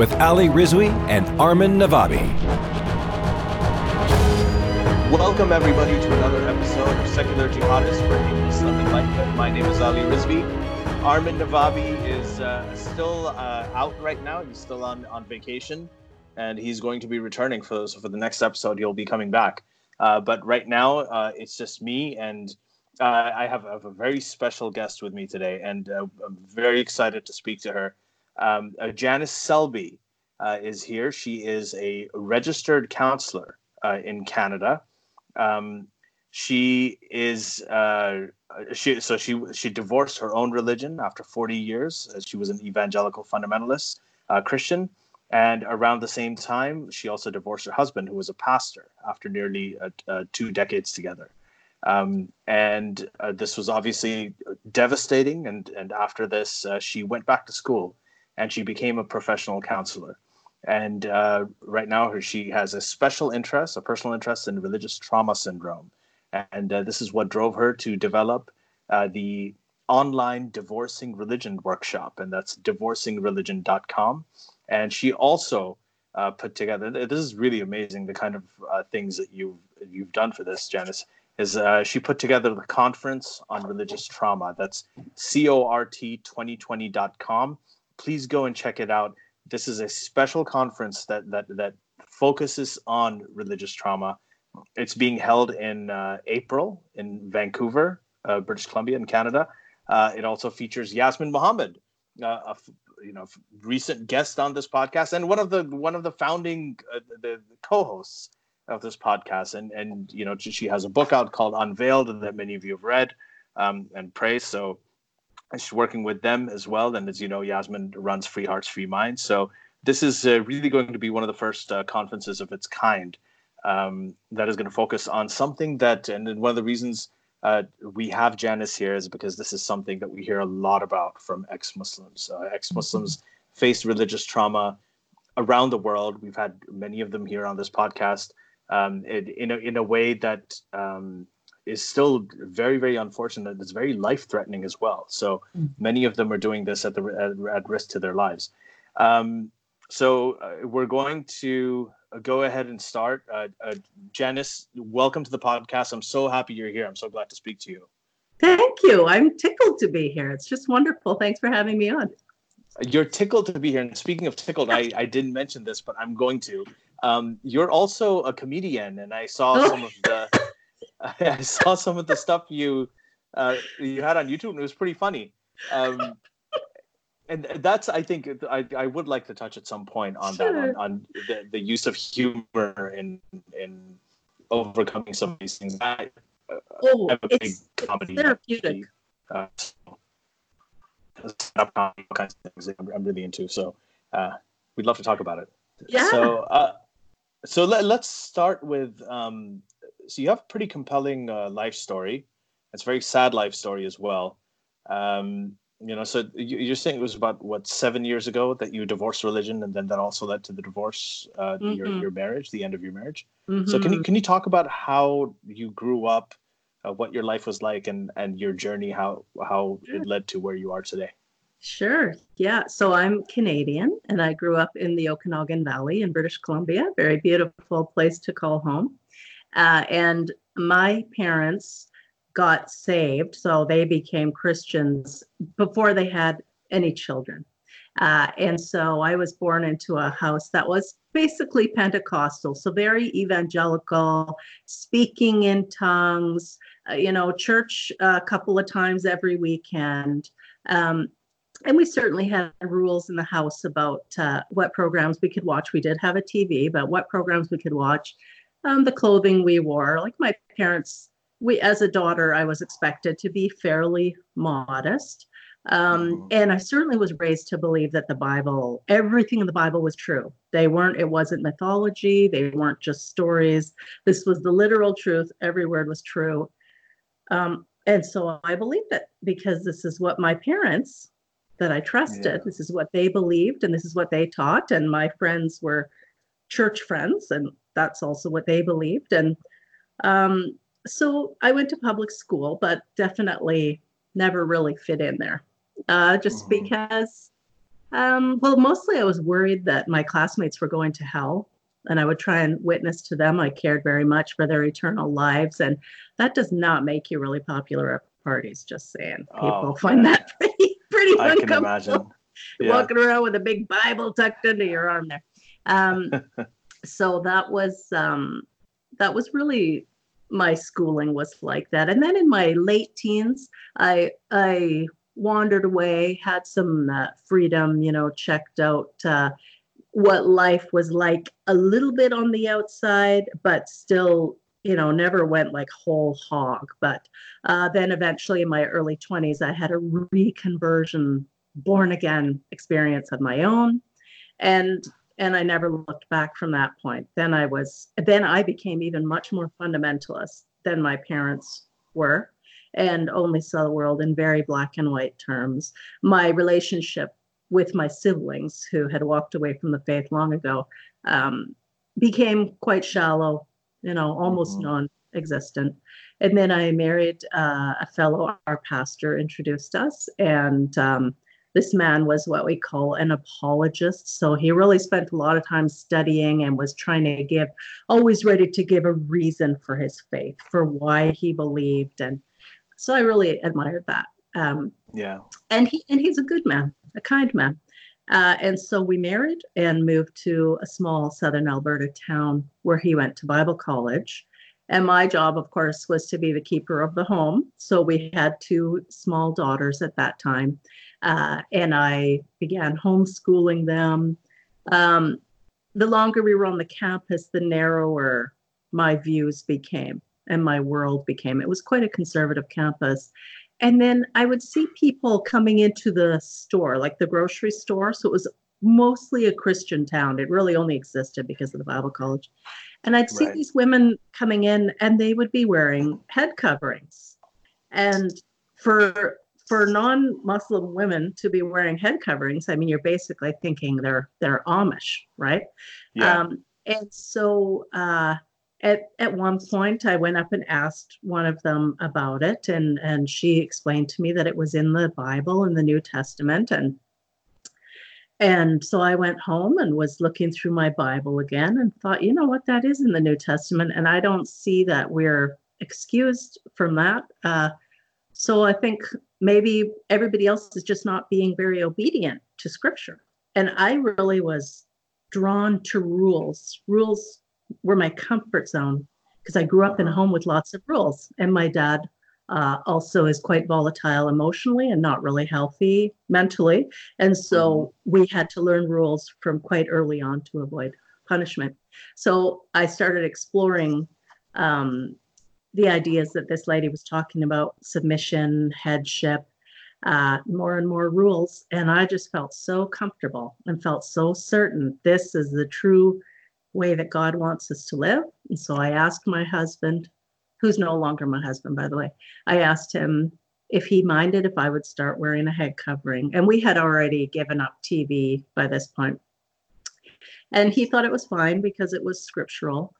with Ali Rizvi and Armin Navabi. Welcome, everybody, to another episode of Secular for a Muslim Enlightenment. My name is Ali Rizvi. Armin Navabi is uh, still uh, out right now. He's still on, on vacation, and he's going to be returning for so for the next episode. He'll be coming back. Uh, but right now, uh, it's just me, and uh, I have, have, a very special guest with me today, and uh, I'm very excited to speak to her. Um, uh, Janice Selbie uh, is here. She is a registered counselor uh, in Canada. Um, she is uh, she so she she divorced her own religion after 40 years. she was an evangelical fundamentalist uh, Christian, and around the same time, she also divorced her husband, who was a pastor, after nearly uh, two decades together. Um, and uh, this was obviously devastating. And, and after this, uh, she went back to school and she became a professional counselor. And uh, right now, she has a special interest, a personal interest in religious trauma syndrome. And uh, this is what drove her to develop uh, the online divorcing religion workshop, and that's divorcingreligion.com. And she also uh, put together. This is really amazing. The kind of uh, things that you've you've done for this, Janice, is uh, she put together the conference on religious trauma. That's cort2020.com please go and check it out. This is a special conference that that that focuses on religious trauma. It's being held in uh, April in Vancouver, uh, British Columbia, in Canada. Uh, it also features Yasmin Mohammed, uh, a you know recent guest on this podcast and one of the one of the founding uh, the co-hosts of this podcast. And and you know she has a book out called Unveiled that many of you have read um, and praised. So she's working with them as well. And as you know, Yasmin runs Free Hearts, Free Minds. So this is uh, really going to be one of the first uh, conferences of its kind um, that is going to focus on something that, and one of the reasons uh, we have Janice here is because this is something that we hear a lot about from ex-Muslims. Uh, ex-Muslims mm-hmm. face religious trauma around the world. We've had many of them here on this podcast um, in, a, in a way that um, is still very very unfortunate. It's very life threatening as well. So mm. many of them are doing this at the at, at risk to their lives. Um, so uh, we're going to go ahead and start. Uh, uh, janice welcome to the podcast. I'm so happy you're here. I'm so glad to speak to you. Thank you. I'm tickled to be here. It's just wonderful. Thanks for having me on. You're tickled to be here. And speaking of tickled i, I didn't mention this but i'm going to. Um, you're also a comedian and i saw oh. some of the I saw some of the stuff you uh, you had on YouTube, and it was pretty funny. Um, and that's, I think, I, I would like to touch at some point on sure. that, on, on the, the use of humor in in overcoming some of these things. I, uh, oh, it's, it's therapeutic. Uh, kinds of things I'm really into. So uh, we'd love to talk about it. Yeah. So, uh, so let, let's start with um, so you have a pretty compelling uh, life story. It's a very sad life story as well. Um, you know, so you, are saying it was about what seven years ago that you divorced religion, and then that also led to the divorce, uh, mm-hmm. your your marriage, the end of your marriage. Mm-hmm. So can you mm-hmm. can you talk about how you grew up, uh, what your life was like, and and your journey, how how it led to where you are today? Sure. Yeah. So I'm Canadian, and I grew up in the Okanagan Valley in British Columbia. Very beautiful place to call home. Uh, and my parents got saved, so they became Christians before they had any children. Uh, and so I was born into a house that was basically Pentecostal, so very evangelical, speaking in tongues, uh, you know, church a couple of times every weekend. Um, and we certainly had rules in the house about uh, what programs we could watch. We did have a TV, but what programs we could watch um, the clothing we wore. Like my parents, we as a daughter, I was expected to be fairly modest. Um, Mhm. And I certainly was raised to believe that the Bible, everything in the Bible was true. They weren't, it wasn't mythology, they weren't just stories. This was the literal truth. Every word was true. Um, and so I believed it because this is what my parents that I trusted, Yeah. this is what they believed, and this is what they taught. And my friends were church friends, and that's also what they believed. And um, so I went to public school, but definitely never really fit in there uh, just Mhm. because, um, well, mostly I was worried that my classmates were going to hell. And I would try and witness to them. I cared very much for their eternal lives. And that does not make you really popular at parties, just saying. People Oh, find yeah. that pretty, pretty I can uncomfortable imagine. Yeah. walking around with a big Bible tucked under your arm there. Um, so that was um, that was really my schooling was like that. And then in my late teens, I I wandered away, had some uh, freedom, you know, checked out uh, what life was like a little bit on the outside, but still. You know, never went like whole hog. But uh, then eventually in my early 20s, I had a reconversion born again experience of my own and and i never looked back from that point. Then i was then i became even much more fundamentalist than my parents were and only saw the world in very black and white terms. My relationship with my siblings who had walked away from the faith long ago um, became quite shallow you know almost Mhm. non-existent. And then i married uh, a fellow our pastor introduced us and um, this man was what we call an apologist. So he really spent a lot of time studying and was trying to give, always ready to give a reason for his faith, for why he believed. And so I really admired that. Um, Yeah. and he and he's a good man, a kind man. Uh, and so we married and moved to a small southern Alberta town where he went to Bible college. And my job, of course, was to be the keeper of the home. So we had two small daughters at that time. Uh, and I began homeschooling them. Um, the longer we were on the campus, the narrower my views became and my world became. It was quite a conservative campus. And then I would see people coming into the store, like the grocery store. So it was mostly a Christian town. It really only existed because of the Bible college. And I'd see Right. these women coming in and they would be wearing head coverings. And for for non-Muslim women to be wearing head coverings, I mean, you're basically thinking they're they're Amish, right? Yeah. Um, and so uh, at at one point, I went up and asked one of them about it, and and she explained to me that it was in the Bible in the New Testament, and and so I went home and was looking through my Bible again and thought, you know what, that is in the New Testament, and I don't see that we're excused from that. Uh, so I think maybe everybody else is just not being very obedient to Scripture, and I really was drawn to rules. Rules were my comfort zone because I grew up in a home with lots of rules, and my dad uh, also is quite volatile emotionally and not really healthy mentally. And so we had to learn rules from quite early on to avoid punishment. So I started exploring um, the ideas that this lady was talking about submission, headship, uh, more and more rules. And I just felt so comfortable and felt so certain this is the true way that God wants us to live. And so I asked my husband, who's no longer my husband, by the way, I asked him if he minded if I would start wearing a head covering. And we had already given up TV by this point. And he thought it was fine because it was scriptural.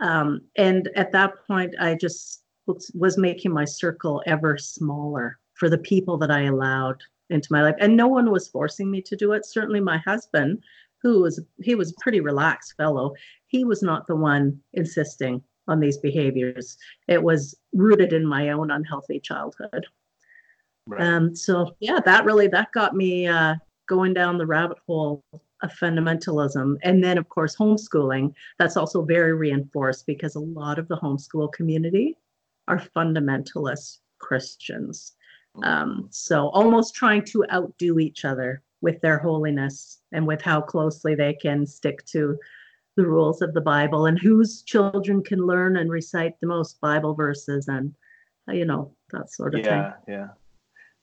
Um, and at that point, I just was, making my circle ever smaller for the people that I allowed into my life. And no one was forcing me to do it. Certainly my husband, who was he was a pretty relaxed fellow, he was not the one insisting on these behaviors. It was rooted in my own unhealthy childhood. Right. Um, so yeah, that really that got me uh, going down the rabbit hole of fundamentalism, and then of course homeschooling. That's also very reinforced because a lot of the homeschool community are fundamentalist Christians. Um, so almost trying to outdo each other with their holiness and with how closely they can stick to the rules of the Bible and whose children can learn and recite the most Bible verses and uh, you know that sort of thing. yeah, yeah.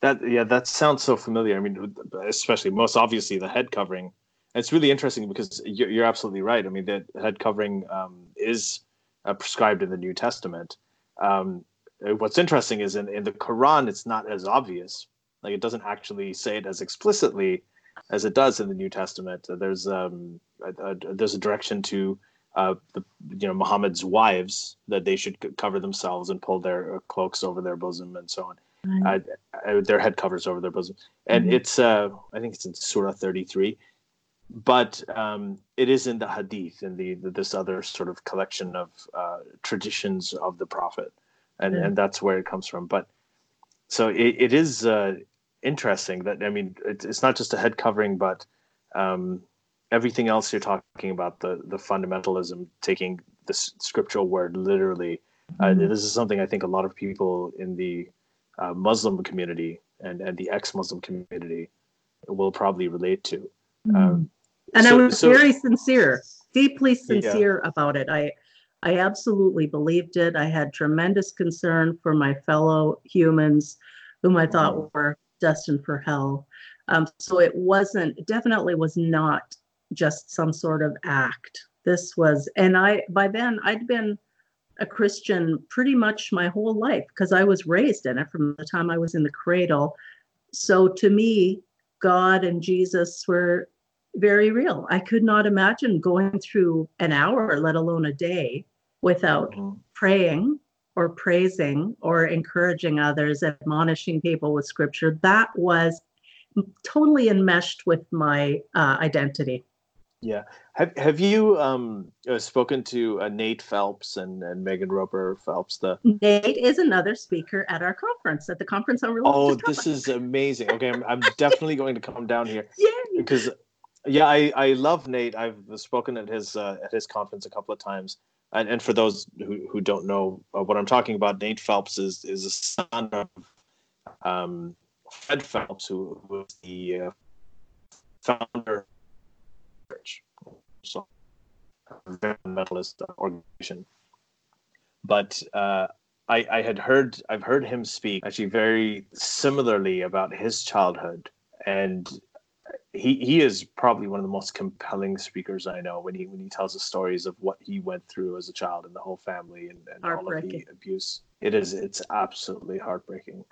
That yeah, that sounds so familiar. I mean, especially most obviously the head covering. It's really interesting because you're, you're absolutely right. I mean, the head covering um, is uh, prescribed in the New Testament. Um, what's interesting is in, in the Quran, it's not as obvious. Like it doesn't actually say it as explicitly as it does in the New Testament. There's um, a, a, there's a direction to uh, the, you know Muhammad's wives that they should cover themselves and pull their uh, cloaks over their bosom and so on. Right. Uh, their head covers over their bosom, and mm-hmm. it's uh, I think it's in Surah 33, but um, it is in the Hadith in the, the this other sort of collection of uh, traditions of the Prophet, and mm-hmm. and that's where it comes from. But so it, it is uh, interesting that I mean it, it's not just a head covering, but um, everything else you're talking about the the fundamentalism taking the scriptural word literally. Uh, mm-hmm. this is something I think a lot of people in the uh, Muslim community and, and the ex-Muslim community will probably relate to. Mm. Um, and so, I was so, very sincere, deeply sincere yeah. about it. I I absolutely believed it. I had tremendous concern for my fellow humans, whom I thought mm. were destined for hell. Um, so it wasn't definitely was not just some sort of act. This was, and I by then I'd been a Christian pretty much my whole life because I was raised in it from the time I was in the cradle. So to me, God and Jesus were very real. I could not imagine going through an hour, let alone a day, without mm-hmm. praying or praising or encouraging others, admonishing people with scripture. That was totally enmeshed with my uh, identity. Yeah. Have Have you um, uh, spoken to uh, Nate Phelps and, and Megan Roper Phelps? The Nate is another speaker at our conference at the conference on religious. Oh, this is amazing. Okay, I'm, I'm definitely going to come down here. Yay! Because yeah, I, I love Nate. I've spoken at his uh, at his conference a couple of times. And, and for those who, who don't know uh, what I'm talking about, Nate Phelps is is a son of um, Fred Phelps, who was the uh, founder of church, so fundamentalist organization. But uh, I, I had heard I've heard him speak actually very similarly about his childhood, and he he is probably one of the most compelling speakers I know when he when he tells the stories of what he went through as a child and the whole family and, and all of the abuse. It is it's absolutely heartbreaking.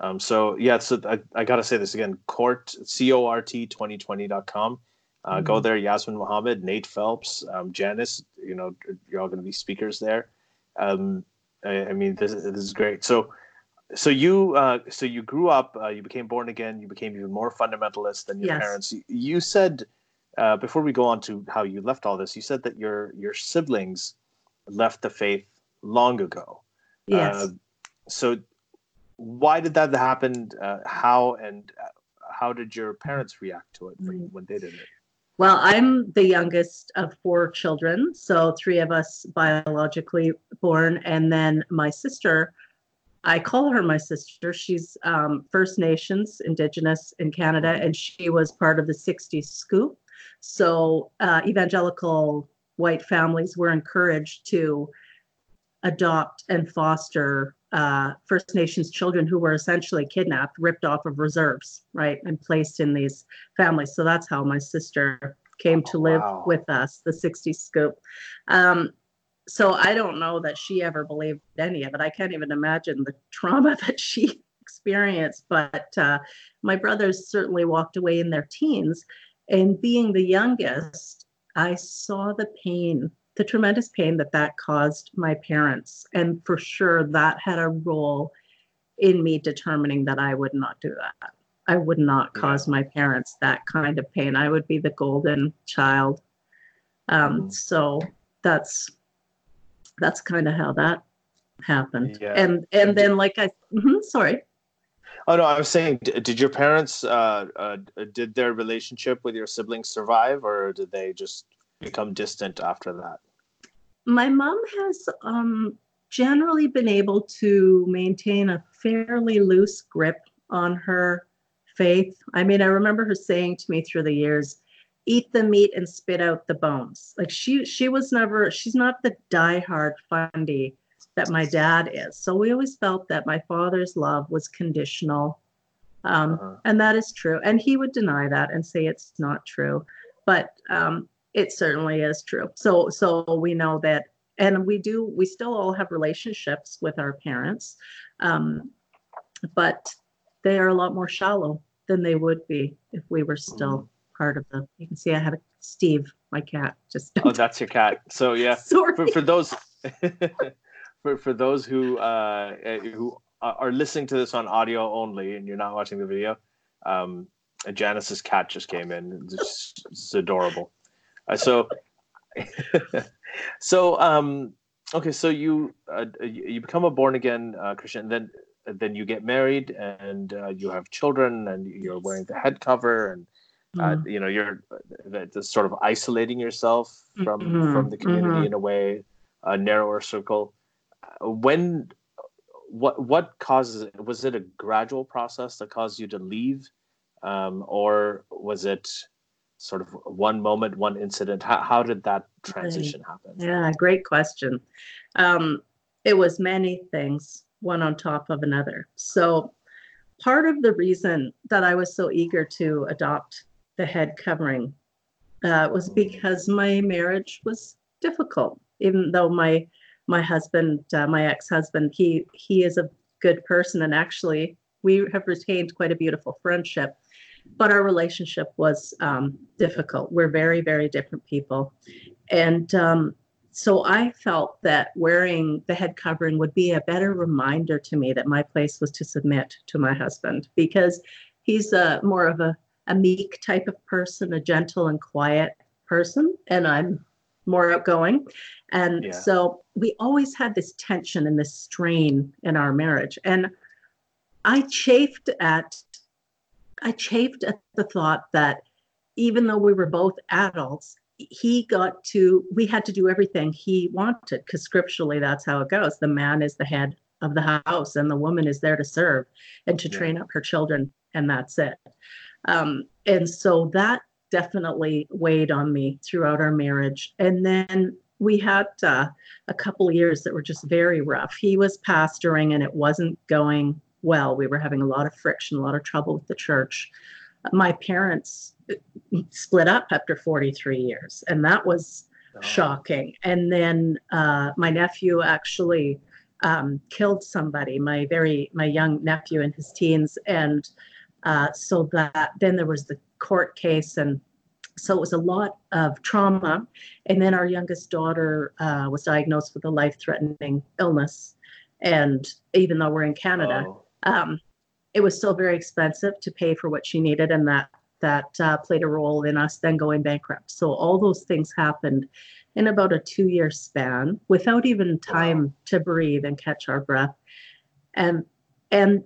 Um, so yeah, so I, I gotta say this again, court C O R T 2020.com. Uh, mm-hmm. Go there, Yasmin Mohammed, Nate Phelps, um, Janice. You know, you're all going to be speakers there. Um, I, I, mean, this, this is great. So, so you, uh, so you grew up, uh, you became born again, you became even more fundamentalist than your yes. parents. You, you said uh, before we go on to how you left all this, you said that your your siblings left the faith long ago. Yes. Uh, so, why did that happen? Uh, how and how did your parents react to it mm-hmm. when they did it? Well, I'm the youngest of four children, so three of us biologically born, and then my sister. I call her my sister. She's um, First Nations, Indigenous in Canada, and she was part of the 60s scoop. So uh, evangelical white families were encouraged to adopt and foster uh, First Nations children who were essentially kidnapped, ripped off of reserves, right, and placed in these families. So that's how my sister came to live wow. with us, the 60s scoop. Um, so I don't know that she ever believed any of it. I can't even imagine the trauma that she experienced. But uh, my brothers certainly walked away in their teens. And being the youngest, I saw the pain the tremendous pain that that caused my parents. And for sure, that had a role in me determining that I would not do that. I would not cause my parents that kind of pain. I would be the golden child. Um, mm. So that's that's kind of how that happened. Yeah. And and then like I, mm-hmm, sorry. Oh no, I was saying, did your parents uh, uh, did their relationship with your siblings survive, or did they just become distant after that? my mom has um, generally been able to maintain a fairly loose grip on her faith. I mean, I remember her saying to me through the years, "Eat the meat and spit out the bones." Like she she was never she's not the diehard fundy that my dad is. So we always felt that my father's love was conditional. Um, uh-huh. And that is true. And he would deny that and say it's not true. But um, it certainly is true. So, so we know that, and we do, we still all have relationships with our parents, um, but they are a lot more shallow than they would be if we were still mm. Part of the. You can see I have a Steve, my cat, just. Oh, that's your cat. So yeah, Sorry. For, for those, for for those who uh who are listening to this on audio only and you're not watching the video, um, Janice's cat just came in. It's, it's adorable. Uh, so, so um, okay, so you uh, you become a born again uh, Christian, then then you get married and uh, you have children and you're wearing the head cover and uh, mm-hmm. you know you're uh, sort of isolating yourself from mm-hmm. from the community mm-hmm. in a way, a narrower circle. When what what causes it? Was it a gradual process that caused you to leave, um, or was it sort of one moment, one incident? How how did that transition happen? Yeah, great question. Um, it was many things, one on top of another. So part of the reason that I was so eager to adopt the head covering uh, was because my marriage was difficult, even though my my husband, uh, my ex-husband, he he is a good person, and actually we have retained quite a beautiful friendship. But our relationship was um, difficult. We're very, very different people, and um, so I felt that wearing the head covering would be a better reminder to me that my place was to submit to my husband because he's a more of a, a meek type of person, a gentle and quiet person, and I'm more outgoing. And yeah. so we always had this tension and this strain in our marriage. And I chafed at I chafed at the thought that even though we were both adults, he got to we had to do everything he wanted because scripturally that's how it goes. The man is the head of the house and the woman is there to serve and to yeah. train up her children and that's it. Um, and so that definitely weighed on me throughout our marriage. And then we had uh, a couple years that were just very rough. He was pastoring and it wasn't going well. We were having a lot of friction, a lot of trouble with the church. My parents uh, split up after 43 years, and that was oh. shocking. And then uh, my nephew actually um, killed somebody, my very my young nephew in his teens, and uh, so that then there was the court case and so it was a lot of trauma and then our youngest daughter uh, was diagnosed with a life-threatening illness and even though we're in canada oh. um, it was still very expensive to pay for what she needed and that that uh, played a role in us then going bankrupt so all those things happened in about a two year span without even time wow. to breathe and catch our breath and and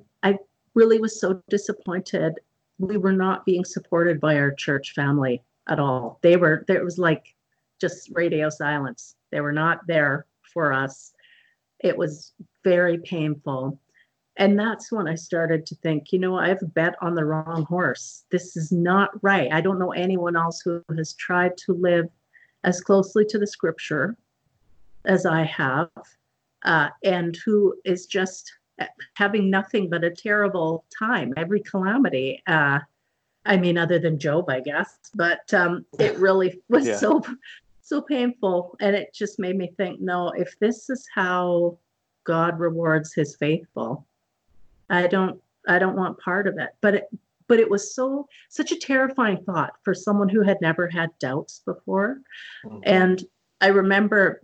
really was so disappointed we were not being supported by our church family at all. They were there was like just radio silence. They were not there for us. It was very painful. And that's when I started to think, you know, I've bet on the wrong horse. This is not right. I don't know anyone else who has tried to live as closely to the scripture as I have, uh, and who is just having nothing but a terrible time, every calamity. Uh, I mean, other than Job, I guess, but um, it really was yeah. so so painful, and it just made me think: no, if this is how God rewards His faithful, I don't I don't want part of it. But it but it was so such a terrifying thought for someone who had never had doubts before, mm-hmm. and I remember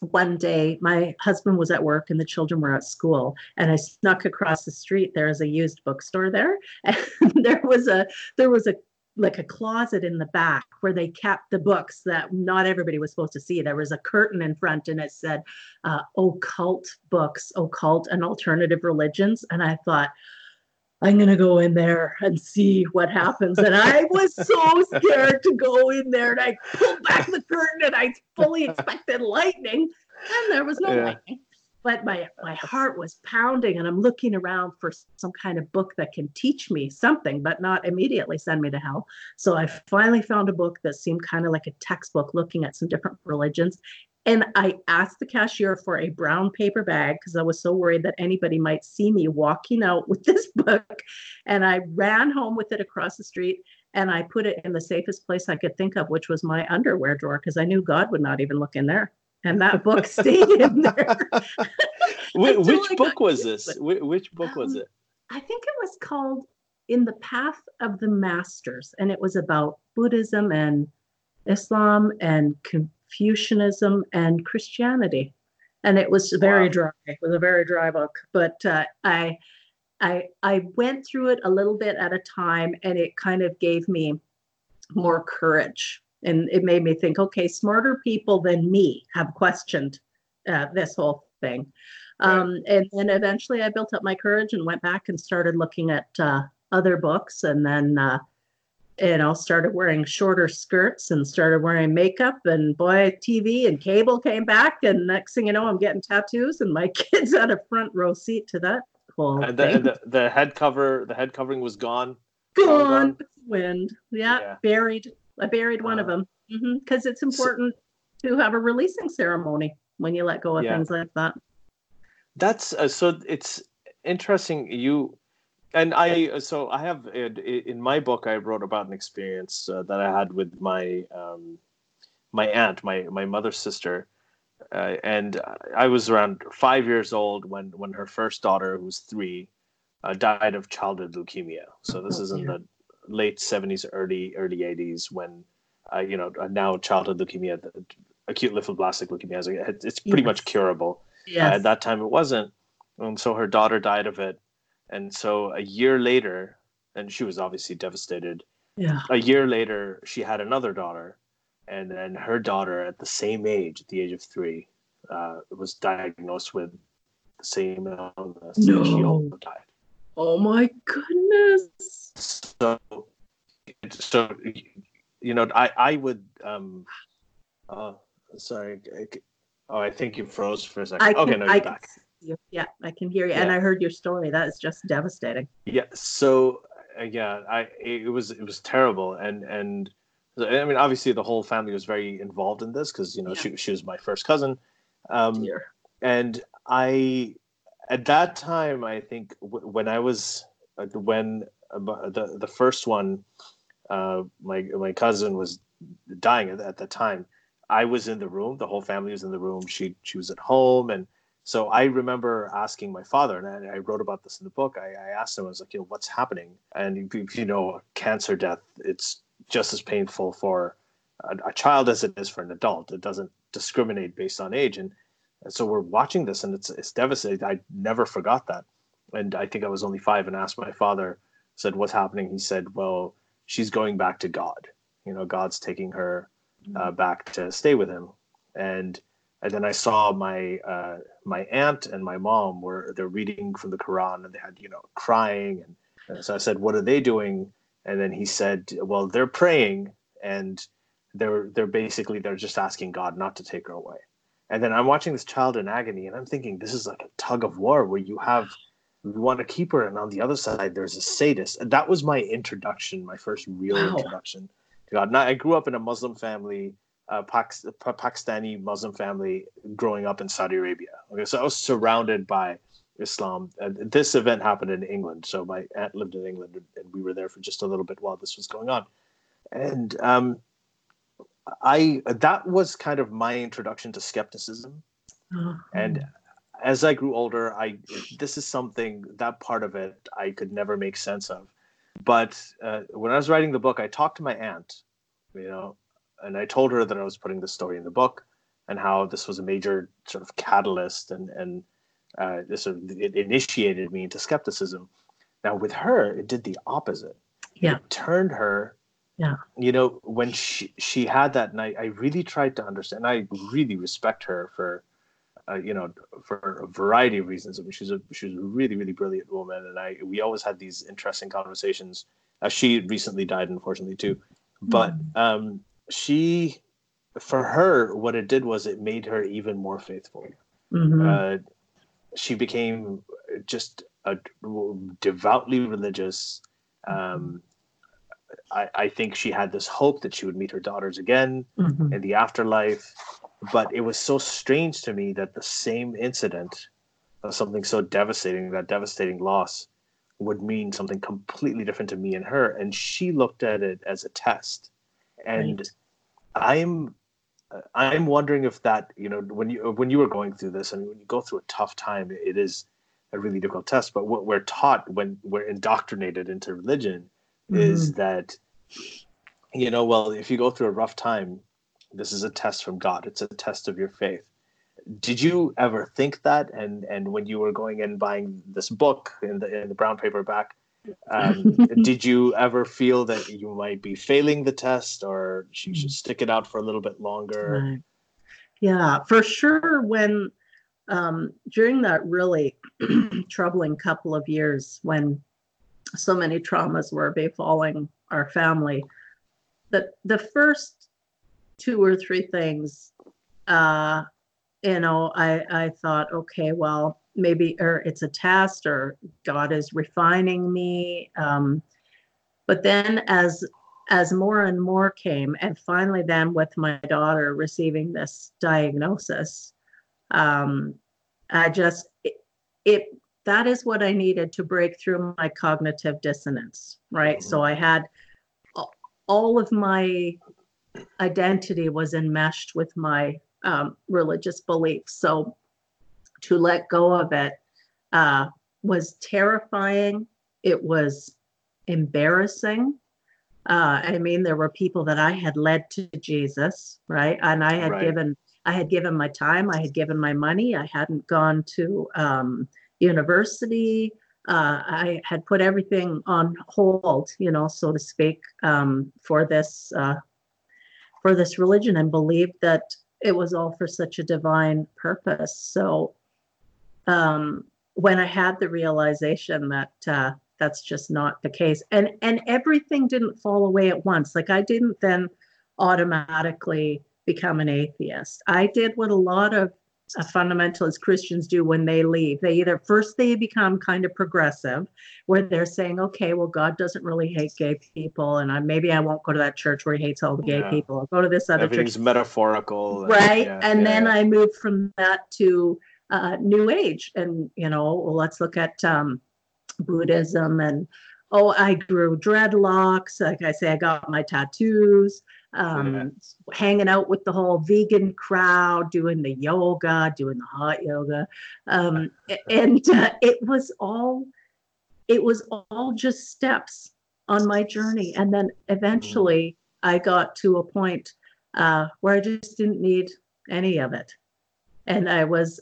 one day my husband was at work and the children were at school and i snuck across the street there is a used bookstore there and there was a there was a like a closet in the back where they kept the books that not everybody was supposed to see. There was a curtain in front and it said uh, occult books, occult and alternative religions. And I thought, I'm going to go in there and see what happens. And I was so scared to go in there. And I pulled back the curtain and I fully expected lightning. And there was no yeah. lightning. But my, my heart was pounding. And I'm looking around for some kind of book that can teach me something, but not immediately send me to hell. So I finally found a book that seemed kind of like a textbook looking at some different religions. And I asked the cashier for a brown paper bag because I was so worried that anybody might see me walking out with this book. And I ran home with it across the street and I put it in the safest place I could think of, which was my underwear drawer because I knew God would not even look in there. And that book stayed in there. which, which book was this? Which, which book was um, it? I think it was called In the Path of the Masters, and it was about Buddhism and Islam and Confucianism and Christianity. And it was very wow. dry. It was a very dry book, but uh, I I I went through it a little bit at a time, and it kind of gave me more courage, and it made me think, okay, smarter people than me have questioned uh, this whole thing, um, and then eventually I built up my courage and went back and started looking at uh, other books, and then. Uh, you know, started wearing shorter skirts and started wearing makeup. And boy, TV and cable came back. And next thing you know, I'm getting tattoos, and my kids had a front row seat to that whole and the, the, the, head cover the head covering was gone gone, gone. wind yeah, yeah, buried i buried one uh, of them because mm-hmm. it's important so, to have a releasing ceremony when you let go of yeah. things like that that's uh, so it's interesting you and i so i have in my book i wrote about an experience uh, that i had with my um, my aunt my my mother's sister uh, and I was around five years old when when her first daughter, who was three, uh, died of childhood leukemia. So this is in the late seventies, early early eighties when, uh, you know, uh, now childhood leukemia, acute lymphoblastic leukemia, it's pretty yes. much curable. Uh, yes. at that time, it wasn't, and so her daughter died of it, and so a year later, and she was obviously devastated. Yeah. A year later, she had another daughter and then her daughter at the same age, at the age of three, uh, was diagnosed with the same illness. No. she also died. Oh my goodness! So, so you know, I I would um, uh, sorry, oh, I think you froze for a second. Can, okay, no, you're I back. You. Yeah, I can hear you, yeah. and I heard your story. That is just devastating. Yeah. So yeah, I it was it was terrible, and and I mean, obviously, the whole family was very involved in this because you know yeah. she she was my first cousin, um, and I at that time I think w- when I was uh, when uh, the the first one, uh, my my cousin was dying at, at the time. I was in the room. The whole family was in the room. She she was at home, and so I remember asking my father, and I, wrote about this in the book. I, I, asked him, I was like, you know, what's happening? And you know, cancer death, it's just as painful for a, a, child as it is for an adult. It doesn't discriminate based on age, and, and so we're watching this, and it's it's devastating. I never forgot that, and I think I was only five, and asked my father, said, "What's happening?" He said, "Well, she's going back to God. You know, God's taking her uh, mm-hmm. back to stay with Him." And and then I saw my uh, my aunt and my mom were they're reading from the Quran, and they had you know crying, and, and so I said, "What are they doing?" and then he said well they're praying and they're they're basically they're just asking god not to take her away. And then i'm watching this child in agony and i'm thinking this is like a tug of war where you have you want to keep her and on the other side there's a sadist. And that was my introduction my first real wow. introduction to god. Now i grew up in a muslim family uh, Pakistani Muslim family growing up in Saudi Arabia. Okay, so I was surrounded by Islam. And this event happened in England. So my aunt lived in England and we were there for just a little bit while this was going on. And um, I that was kind of my introduction to skepticism. Oh. And as I grew older, I this is something that part of it I could never make sense of. But uh, when I was writing the book, I talked to my aunt, you know, and I told her that I was putting the story in the book and how this was a major sort of catalyst and and uh, this it initiated me into skepticism. Now with her, it did the opposite. Yeah, it turned her. Yeah, you know when she she had that night, I really tried to understand. I really respect her for, uh, you know, for a variety of reasons. I mean, she's a she's a really really brilliant woman, and I we always had these interesting conversations. Uh, she recently died, unfortunately, too. But mm. um, she, for her, what it did was it made her even more faithful. Mm-hmm. Uh, she became just a devoutly religious. Um, I, I, think she had this hope that she would meet her daughters again mm-hmm. in the afterlife. but it was so strange to me that the same incident of something so devastating, that devastating loss, would mean something completely different to me and her. And she looked at it as a test. And. I'm I'm wondering if that, you know, when you when you were going through this and when you go through a tough time, it is a really difficult test. But what we're taught when we're indoctrinated into religion mm-hmm. is that, you know, well, if you go through a rough time, this is a test from God. It's a test of your faith. Did you ever think that? And and when you were going and buying this book in the in the brown paperback, um, did you ever feel that you might be failing the test, or you should stick it out for a little bit longer? Yeah, for sure. When um, during that really troubling couple of years when so many traumas were befalling our family, the the first two or three things, uh, you know, I I thought, okay, well, maybe or it's a test or God is refining me. Um, but then as as more and more came, and finally then with my daughter receiving this diagnosis, um, I just it, it, that is what I needed to break through my cognitive dissonance, right? Mm-hmm. So I had all of my identity was enmeshed with my um, religious beliefs. So to let go of it uh, was terrifying. It was embarrassing. Uh, I mean, there were people that I had led to Jesus, right? And I had right. given I had given my time, I had given my money, I hadn't gone to um, university. Uh, I had put everything on hold, you know, so to speak, um, for this uh, for this religion, and believed that it was all for such a divine purpose. So, um, when I had the realization that uh, that's just not the case, and and everything didn't fall away at once. Like I didn't then automatically become an atheist. I did what a lot of uh, fundamentalist Christians do when they leave. They either first they become kind of progressive, where they're saying, okay, well, God doesn't really hate gay people, and I, maybe I won't go to that church where he hates all the gay yeah. people. I'll go to this other Everything's church. metaphorical, right? And, yeah, and yeah. then I moved from that to uh, New Age, and you know, well, let's look at um, Buddhism and oh, I grew dreadlocks. Like I say, I got my tattoos um, yeah. hanging out with the whole vegan crowd, doing the yoga, doing the hot yoga, um, and uh, it was all it was all just steps on my journey. And then eventually, I got to a point uh, where I just didn't need any of it, and I was.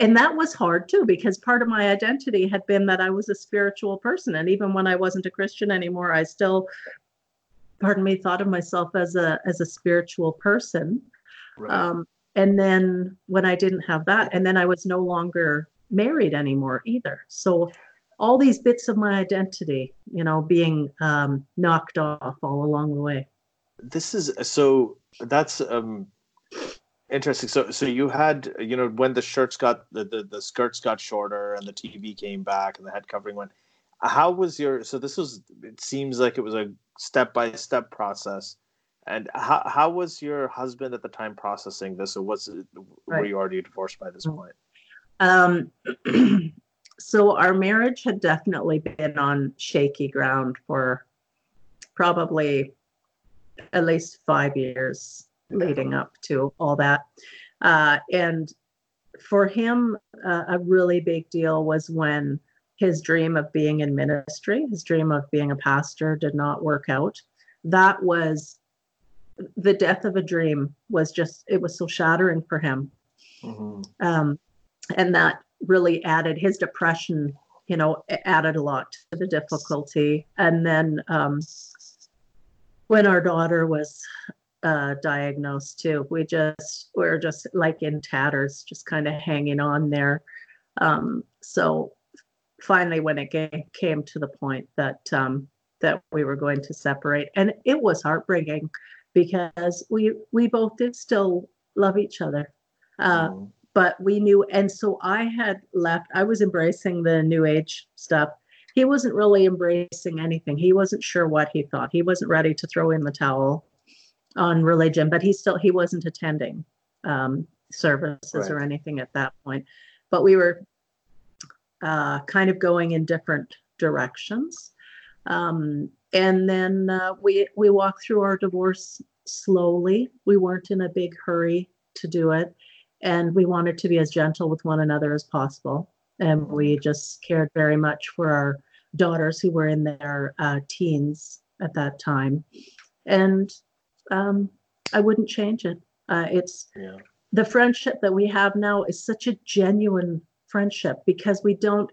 And that was hard too, because part of my identity had been that I was a spiritual person. And even when I wasn't a Christian anymore, I still pardon me, thought of myself as a as a spiritual person. Right. Um, and then when I didn't have that, and then I was no longer married anymore either. So all these bits of my identity, you know, being um, knocked off all along the way. This is so. That's um, interesting. So, so you had, you know, when the shirts got the, the the skirts got shorter and the TV came back and the head covering went. How was your? So this was. It seems like it was a step by step process. And how how was your husband at the time processing this, or was it right. were you already divorced by this point? Um, so our marriage had definitely been on shaky ground for probably at least five years leading up to all that. Uh, and for him, uh, a really big deal was when his dream of being in ministry, his dream of being a pastor did not work out. That was the death of a dream was just it was so shattering for him. Mm-hmm. Um, and that really added his depression, you know, added a lot to the difficulty. And then um, when our daughter was uh, diagnosed too, we just we are just like in tatters, just kind of hanging on there. Um, so finally when it came to the point that um, that we were going to separate and it was heartbreaking because we we both did still love each other. Uh, mm. but we knew and so i had left i was embracing the new age stuff. He wasn't really embracing anything. He wasn't sure what he thought. He wasn't ready to throw in the towel on religion but he still he wasn't attending um, services Right. or anything at that point. But we were uh, kind of going in different directions. Um, and then uh, we we walked through our divorce slowly. We weren't in a big hurry to do it, and we wanted to be as gentle with one another as possible. And we just cared very much for our daughters who were in their uh, teens at that time, and um, I wouldn't change it. Uh, it's Yeah. the friendship that we have now is such a genuine friendship because we don't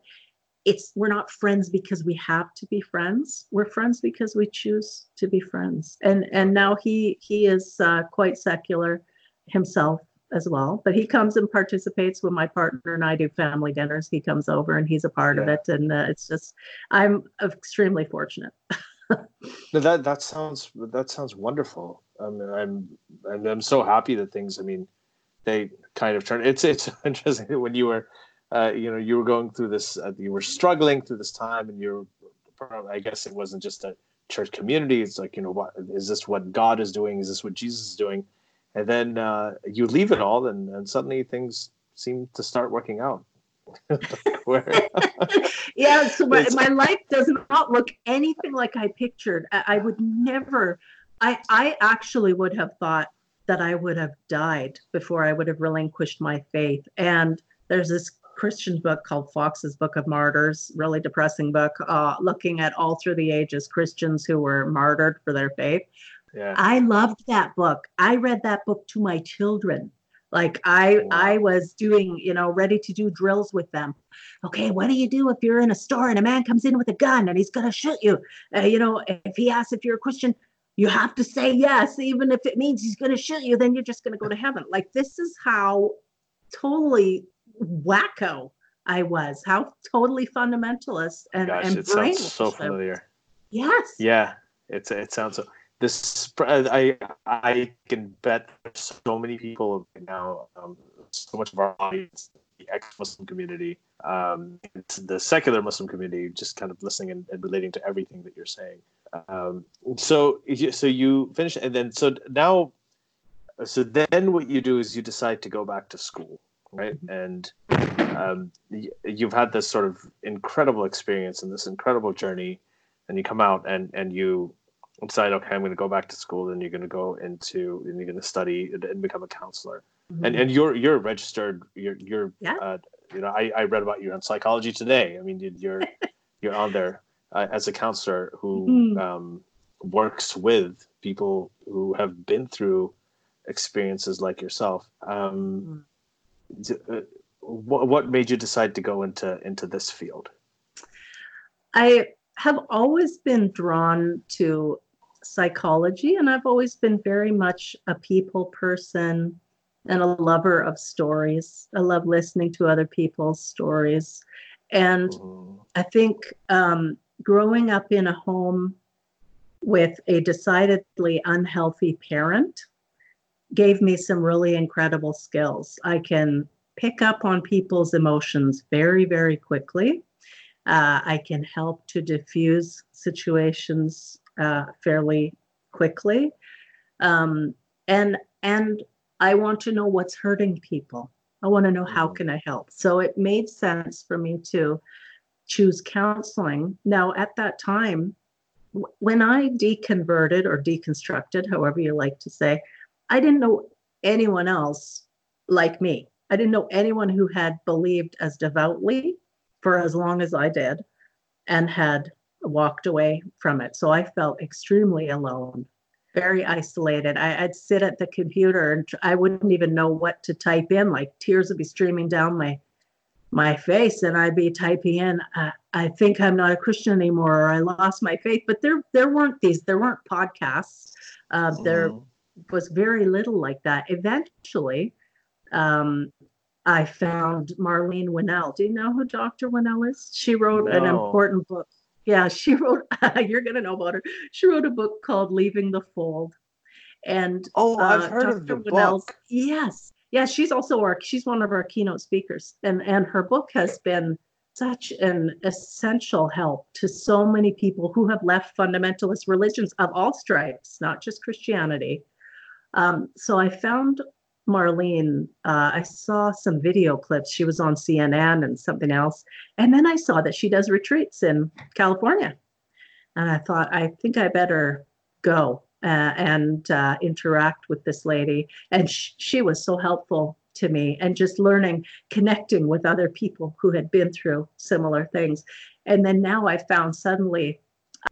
it's we're not friends because we have to be friends. We're friends because we choose to be friends. And and now he he is uh, quite secular himself as well but he comes and participates when my partner and i do family dinners. He comes over and he's a part of it. And uh, it's just i'm extremely fortunate That that sounds that sounds wonderful. I mean, I'm I'm I'm so happy that things. I mean, they kind of turn. It's it's interesting when you were, uh, you know, you were going through this. Uh, you were struggling through this time, and you're. I guess it wasn't just a church community. It's like you know, what is this? What God is doing? Is this what Jesus is doing? And then uh, you leave it all, and, and suddenly things seem to start working out. Yeah so my, my life does not look anything like i pictured I, I would never i i actually would have thought that i would have died before i would have relinquished my faith and there's this christian book called fox's book of martyrs really depressing book uh, looking at all through the ages christians who were martyred for their faith yeah, I loved that book. I read that book to my children. Like I Wow. I was doing, you know, ready to do drills with them. Okay, what do you do if you're in a store and a man comes in with a gun and he's going to shoot you? Uh, you know, if he asks if you're a Christian, you have to say yes, even if it means he's going to shoot you. Then you're just going to go to heaven. Like this is how totally wacko I was. How totally fundamentalist and gosh, and it sounds so familiar. Yes. Yeah, it's it sounds so. This I I can bet so many people right now. Um, so much of our audience, the ex-Muslim community, um, the secular Muslim community, just kind of listening and, and relating to everything that you're saying. Um, so you- so you finish, and then so now, so then what you do is you decide to go back to school, right? And um, you've had this sort of incredible experience and this incredible journey, and you come out and and you decide, okay, I'm going to go back to school, and you're going to go into and you're going to study and, become a counselor. And and you're you're registered. You're you're Yeah. uh, you know I, I read about you on Psychology Today. I mean you- you're you're on there uh, as a counselor who Mhm. um, works with people who have been through experiences like yourself. Um, d- uh, what what made you decide to go into into this field? I have always been drawn to psychology, and I've always been very much a people person and a lover of stories. I love listening to other people's stories. And Mhm. I think um, growing up in a home with a decidedly unhealthy parent gave me some really incredible skills. I can pick up on people's emotions very, very quickly. Uh, I can help to diffuse situations uh, fairly quickly, um, and and I want to know what's hurting people. I want to know how Mhm. can I help. So it made sense for me to choose counseling. Now, at that time, when I deconverted or deconstructed, however you like to say, I didn't know anyone else like me. I didn't know anyone who had believed as devoutly for as long as I did and had walked away from it. So I felt extremely alone, very isolated. I, I'd sit at the computer and tr- I wouldn't even know what to type in. Like tears would be streaming down my my face, and I'd be typing in, uh, "I think I'm not a Christian anymore," or "I lost my faith." But there there weren't these. There weren't podcasts. Uh, there Mhm. was very little like that. Eventually, um, I found Marlene Winell. Do you know who Dr. Winell is? She wrote an important book. Yeah, she wrote, you're going to know about her. She wrote a book called Leaving the Fold. And Oh, I've uh, heard of the Dr. Book. Yes. Yeah, she's also our, she's one of our keynote speakers. And, and her book has been such an essential help to so many people who have left fundamentalist religions of all stripes, not just Christianity. Um, so I found Marlene, uh, I saw some video clips. She was on CNN and something else. And then I saw that she does retreats in California. And I thought, I think I better go uh, and uh, interact with this lady. And sh- she was so helpful to me and just learning, connecting with other people who had been through similar things. And then now I found suddenly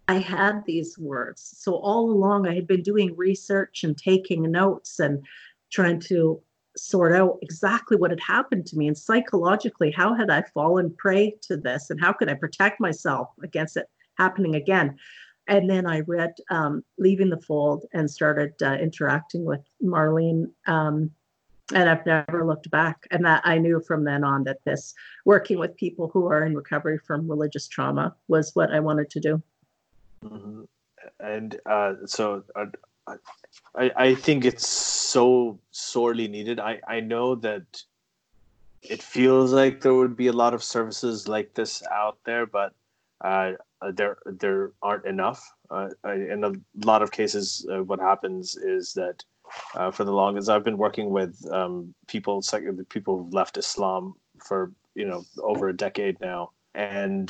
I had these words. So all along I had been doing research and taking notes and trying to sort out exactly what had happened to me and psychologically how had I fallen prey to this and how could I protect myself against it happening again. And then I read um, Leaving the Fold and started uh, interacting with Marlene. Um, and I've never looked back. And that I knew from then on that this working with people who are in recovery from religious trauma was what I wanted to do. Mm-hmm. And uh, so uh, I, I think it's so sorely needed. I, I know that it feels like there would be a lot of services like this out there, but uh, there there aren't enough. Uh, in a lot of cases, uh, what happens is that uh, for the longest, I've been working with um, people, people who've left Islam for you know over a decade now, and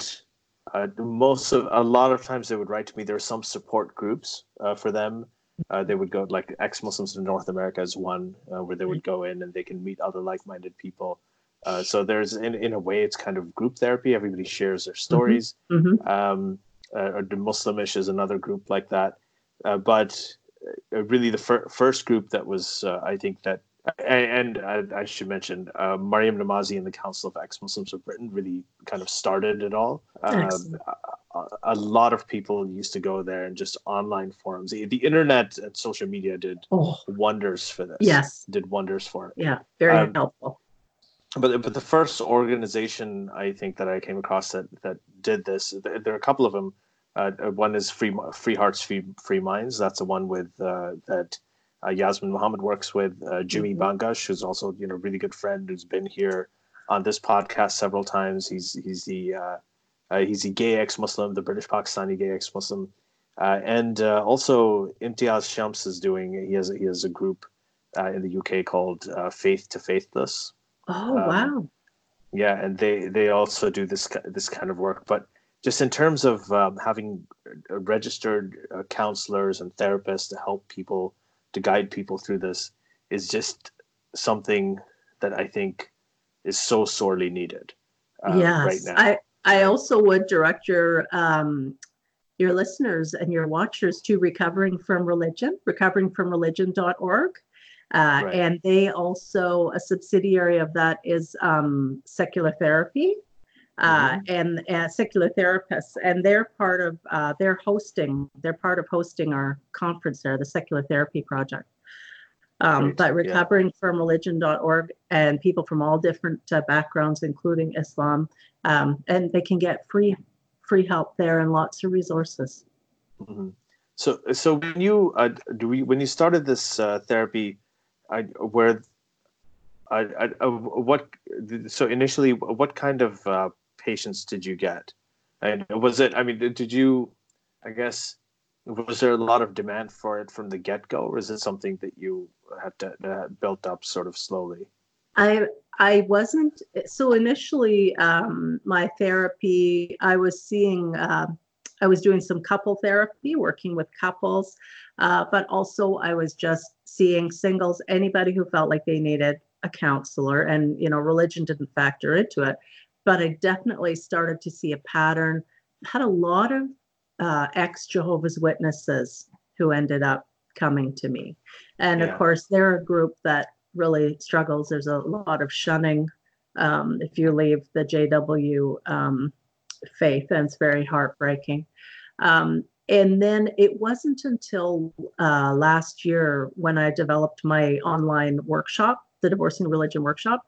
uh, most of a lot of times they would write to me. There are some support groups uh, for them. Uh, they would go like ex-Muslims in North America is one uh, where they would go in and they can meet other like-minded people. Uh, so there's in in a way it's kind of group therapy. Everybody shares their mm-hmm. stories. Mm-hmm. Um, uh, or the Muslimish is another group like that. but really, the fir- first group that was I think that and, and I, I, should mention uh, Maryam Namazie and the Council of Ex-Muslims of Britain really kind of started it all. Uh, a, lot of people used to go there and just online forums. The, the internet and social media did oh. wonders for this. Yes, did wonders for it. Yeah, very um, helpful. But but the first organization I think that I came across that that did this, there, are a couple of them. Uh, one is Free Free Hearts, Free Free Minds. That's the one with uh, that uh, Yasmine Mohammed works with uh, Jimmy mm-hmm. Bangash, who's also you know really good friend who's been here on this podcast several times. He's he's the uh, uh he's a gay ex-Muslim, the British Pakistani gay ex-Muslim, uh, and uh, also Imtiaz Shams is doing. He has he has a group in the UK called Faith to Faithless. Oh um, wow! Yeah, and they they also do this this kind of work, but just in terms of um, having registered counselors and therapists to help people to guide people through this is just something that I think is so sorely needed. Uh, yes, right now. I I also would direct your um, your listeners and your watchers to recovering from religion, recoveringfromreligion.org. Uh, right. And they also, a subsidiary of that is um, secular therapy uh, mm-hmm. and uh, secular therapists. And they're part of, uh, they're hosting, they're part of hosting our conference there, the Secular Therapy Project. Um, but recovering yeah. from religion.org and people from all different uh, backgrounds, including Islam, um, and they can get free free help there and lots of resources. Mm-hmm. So, so when you uh, do we, when you started this uh, therapy, I, where I, I, uh, what so initially what kind of uh, patients did you get? And was it? I mean, did you? I guess was there a lot of demand for it from the get go, or is it something that you had to uh, built up sort of slowly? I I wasn't so initially. Um, my therapy, I was seeing. Uh, I was doing some couple therapy, working with couples, uh, but also I was just seeing singles. Anybody who felt like they needed a counselor, and you know, religion didn't factor into it but I definitely started to see a pattern. Had a lot of uh, ex Jehovah's Witnesses who ended up coming to me. And yeah. of course, they're a group that really struggles. There's a lot of shunning um, if you leave the JW um, faith, and it's very heartbreaking. Um, and then it wasn't until uh, last year when I developed my online workshop, the Divorcing Religion Workshop.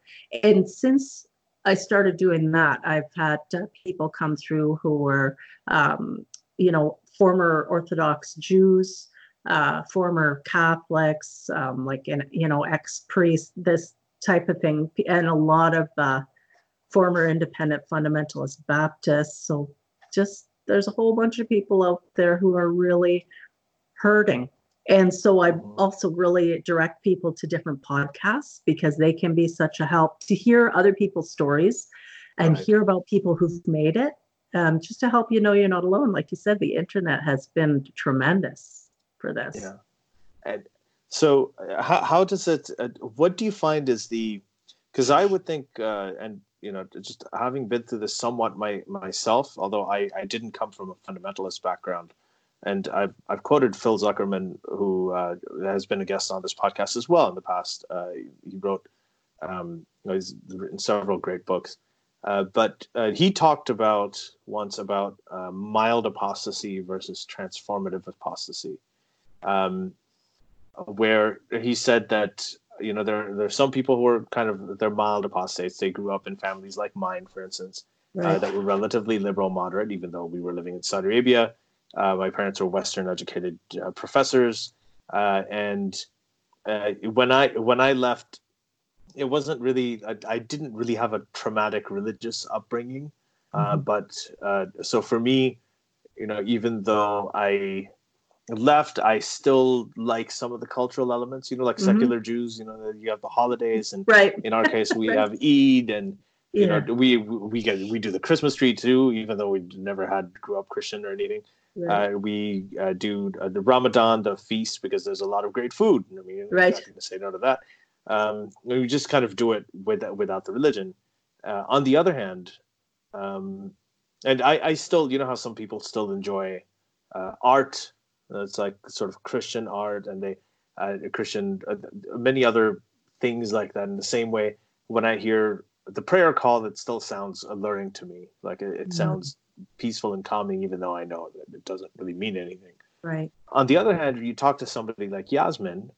And since I started doing that. I've had uh, people come through who were, um, you know, former Orthodox Jews, uh, former Catholics, um, like, in, you know, ex priests, this type of thing, and a lot of uh, former independent fundamentalist Baptists. So just there's a whole bunch of people out there who are really hurting And so I also really direct people to different podcasts because they can be such a help to hear other people's stories and Right. hear about people who've made it, um, just to help you know you're not alone. Like you said, the internet has been tremendous for this. Yeah. And so, uh, how, how does it? Uh, what do you find is the? Because I would think, uh, and you know, just having been through this somewhat my myself, although I I didn't come from a fundamentalist background, and I've I've quoted Phil Zuckerman, who uh, has been a guest on this podcast as well in the past. Uh, he wrote, um, you know, he's written several great books. Uh, but uh, he talked about once about uh, mild apostasy versus transformative apostasy um, where he said that you know there there are some people who are kind of they're mild apostates. They grew up in families like mine, for instance, uh, that were relatively liberal, moderate, even though we were living in Saudi Arabia. Uh, my parents were Western educated uh, professors, uh, and uh, when I when I left, it wasn't really I, I didn't really have a traumatic religious upbringing, uh, Mhm. but uh, so for me, you know, even though I left, I still like some of the cultural elements. You know, like Mhm. secular Jews. You know, you have the holidays, and Right. in our case, we Right. have Eid, and you Yeah. know, we we get we do the Christmas tree too, even though we never had grew up Christian or anything. right. Uh, we uh, do uh, the Ramadan, the feast, because there's a lot of great food. I mean, Right. not going to say no to that. Um, we just kind of do it with, without the religion. Uh, on the other hand, um, and I, I still, you know, how some people still enjoy uh, art. It's like sort of Christian art, and they uh, Christian uh, many other things like that. In the same way, when I hear the prayer call, it still sounds alluring to me. Like it, it Mhm. sounds peaceful and calming, even though I know that it doesn't really mean anything. Right. On the other hand, you talk to somebody like Yasmine,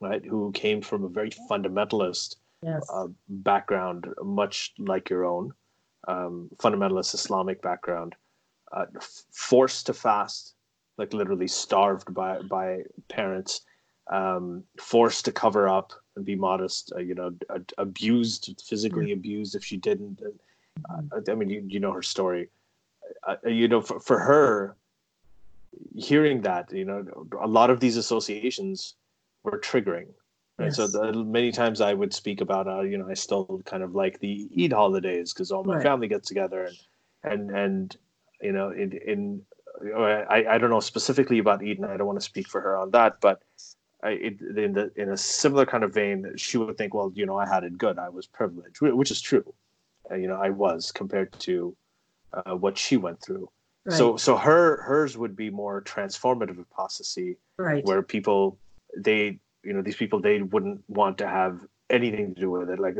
right, who came from a very fundamentalist Yes. uh, background, much like your own, um, fundamentalist Islamic background, uh, forced to fast, like literally starved by by parents, um, forced to cover up and be modest, uh, you know, a- abused, physically abused if she didn't. Uh, I mean, you, you know her story. Uh, you know, for, for her, hearing that, you know, a lot of these associations were triggering. Right. So the, many times I would speak about, uh, you know, I still kind of like the Eid holidays because all my Right. family gets together and, and, and, you know, in, in, I, I don't know specifically about Eden. I don't want to speak for her on that, but I, it, in the, in a similar kind of vein, she would think, well, you know, I had it good. I was privileged, which is true. Uh, you know, I was compared to uh, what she went through. Right. So, so her, hers would be more transformative apostasy right. where people they you know these people they wouldn't want to have anything to do with it like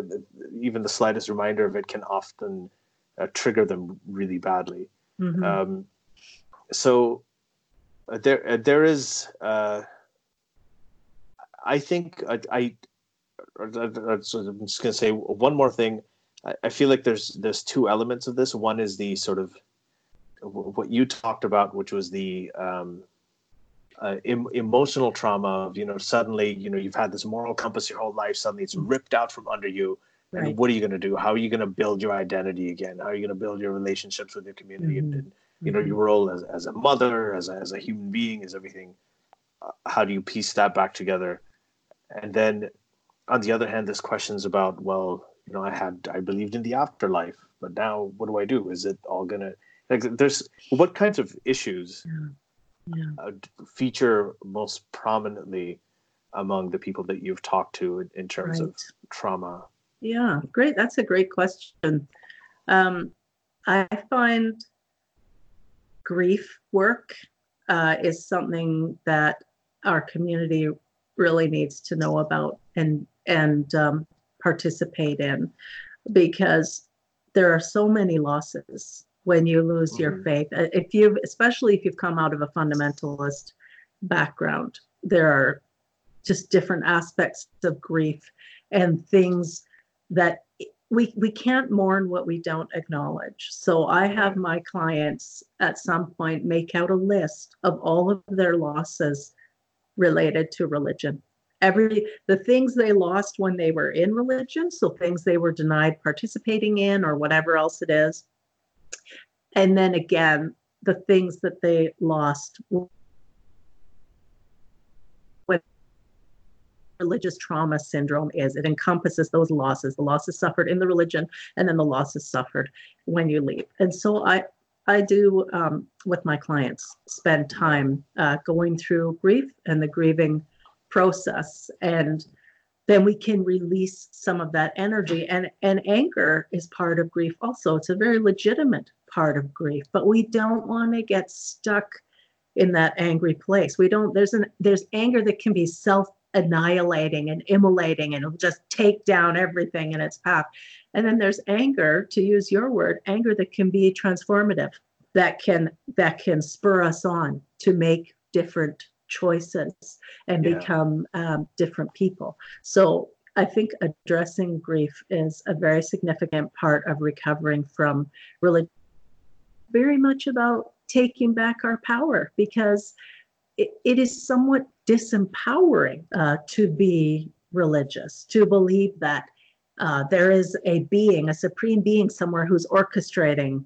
even the slightest reminder of it can often uh, trigger them really badly Mhm. um, so uh, there uh, there is uh, i think i, I uh, uh, so i'm just going to say one more thing. I, I feel like there's there's two elements of this. One is the sort of what you talked about which was the um, uh, em- emotional trauma of you know suddenly you know you've had this moral compass your whole life suddenly it's ripped out from under you. And Right. what are you going to do? How are you going to build your identity again? How are you going to build your relationships with your community? Mhm. and you know your role as, as a mother as a, as a human being as everything uh, how do you piece that back together and then on the other hand there's questions about well you know i had i believed in the afterlife but now what do i do is it all gonna like there's what kinds of issues Yeah. uh, feature most prominently among the people that you've talked to in, in terms of trauma Yeah, great. That's a great question. Um, I find grief work uh, is something that our community really needs to know about and and um, participate in, because there are so many losses when you lose your Mhm. faith. Uh, If you, especially if you've come out of a fundamentalist background, there are just different aspects of grief and things that we we can't mourn what we don't acknowledge. So I have my clients at some point make out a list of all of their losses related to religion. Every the things they lost when they were in religion, so things they were denied participating in or whatever else it is. And then again, the things that they lost religious trauma syndrome is. It encompasses those losses, the losses suffered in the religion, and then the losses suffered when you leave. And so I, I do um, with my clients spend time uh, going through grief and the grieving process, and then we can release some of that energy. And and anger is part of grief also. It's a very legitimate part of grief, but we don't want to get stuck in that angry place. We don't. There's an there's anger that can be self annihilating and immolating and it'll just take down everything in its path. And then there's anger, to use your word, anger that can be transformative, that can that can spur us on to make different choices and yeah. become um, different people. So I think addressing grief is a very significant part of recovering from religion. Very much about taking back our power because it, it is somewhat disempowering uh, to be religious, to believe that uh, there is a being, a supreme being somewhere who's orchestrating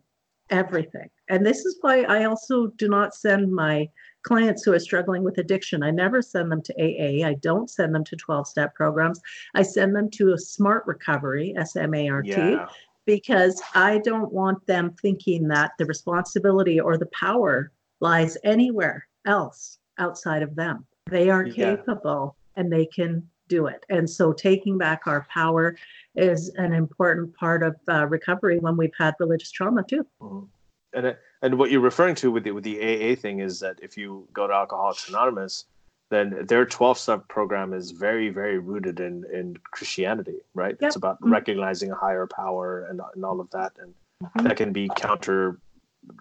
everything. And this is why I also do not send my clients who are struggling with addiction. I never send them to AA. I don't send them to 12 step programs. I send them to a smart recovery, S M A R T, yeah. because I don't want them thinking that the responsibility or the power lies anywhere else outside of them. They are yeah. capable and they can do it. And so taking back our power is an important part of uh, recovery when we've had religious trauma too. Mm-hmm. And and what you're referring to with the with the AA thing is that if you go to Alcoholics Anonymous, then their 12 step program is very very rooted in in Christianity, right? Yep. It's about mm-hmm. recognizing a higher power and and all of that, and mm-hmm. that can be counter.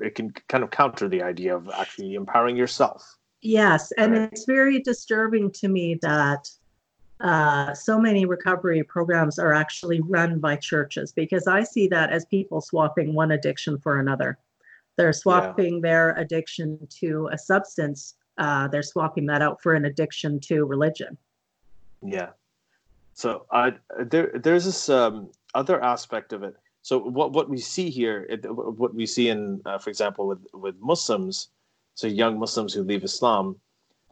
It can kind of counter the idea of actually empowering yourself. Yes, and right. it's very disturbing to me that uh, so many recovery programs are actually run by churches because I see that as people swapping one addiction for another. They're swapping yeah. their addiction to a substance, uh, they're swapping that out for an addiction to religion. Yeah. So uh, there, there's this um, other aspect of it. So what, what we see here, it, what we see in, uh, for example, with, with Muslims, so young Muslims who leave Islam,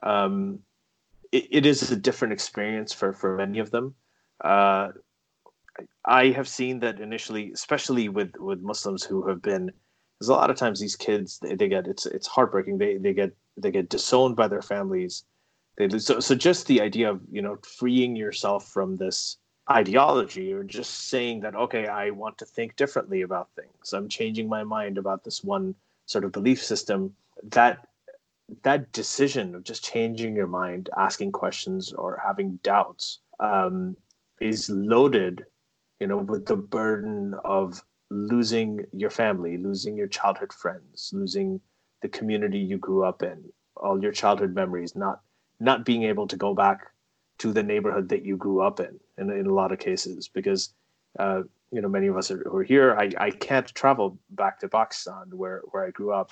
um, it, it is a different experience for for many of them. Uh, I have seen that initially, especially with with Muslims who have been, because a lot of times these kids they, they get it's it's heartbreaking. They they get they get disowned by their families. They so so just the idea of you know freeing yourself from this ideology or just saying that okay I want to think differently about things. I'm changing my mind about this one sort of belief system that that decision of just changing your mind, asking questions, or having doubts um, is loaded, you know, with the burden of losing your family, losing your childhood friends, losing the community you grew up in, all your childhood memories, not not being able to go back to the neighborhood that you grew up in, in, in a lot of cases, because uh, you know many of us are, who are here. I, I can't travel back to Pakistan where where I grew up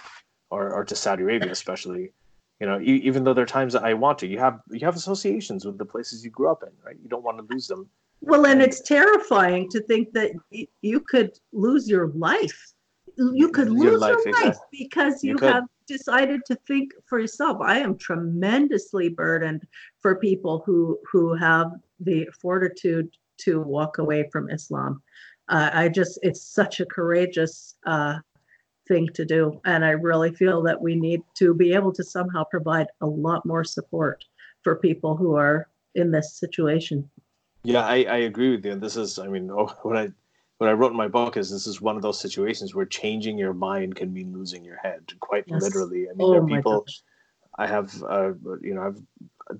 or, or to Saudi Arabia, especially. You know, e- even though there are times that I want to, you have you have associations with the places you grew up in, right? You don't want to lose them. Well, and it's terrifying to think that y- you could lose your life. You could lose your life, your life exactly. because you, you have decided to think for yourself. I am tremendously burdened for people who who have the fortitude to walk away from Islam. Uh, I just, it's such a courageous uh, thing to do. And I really feel that we need to be able to somehow provide a lot more support for people who are in this situation. Yeah, I, I agree with you. And this is, I mean, what I what I wrote in my book is this is one of those situations where changing your mind can mean losing your head, quite yes. literally. I mean, oh, there are people. I have, uh, you know, I've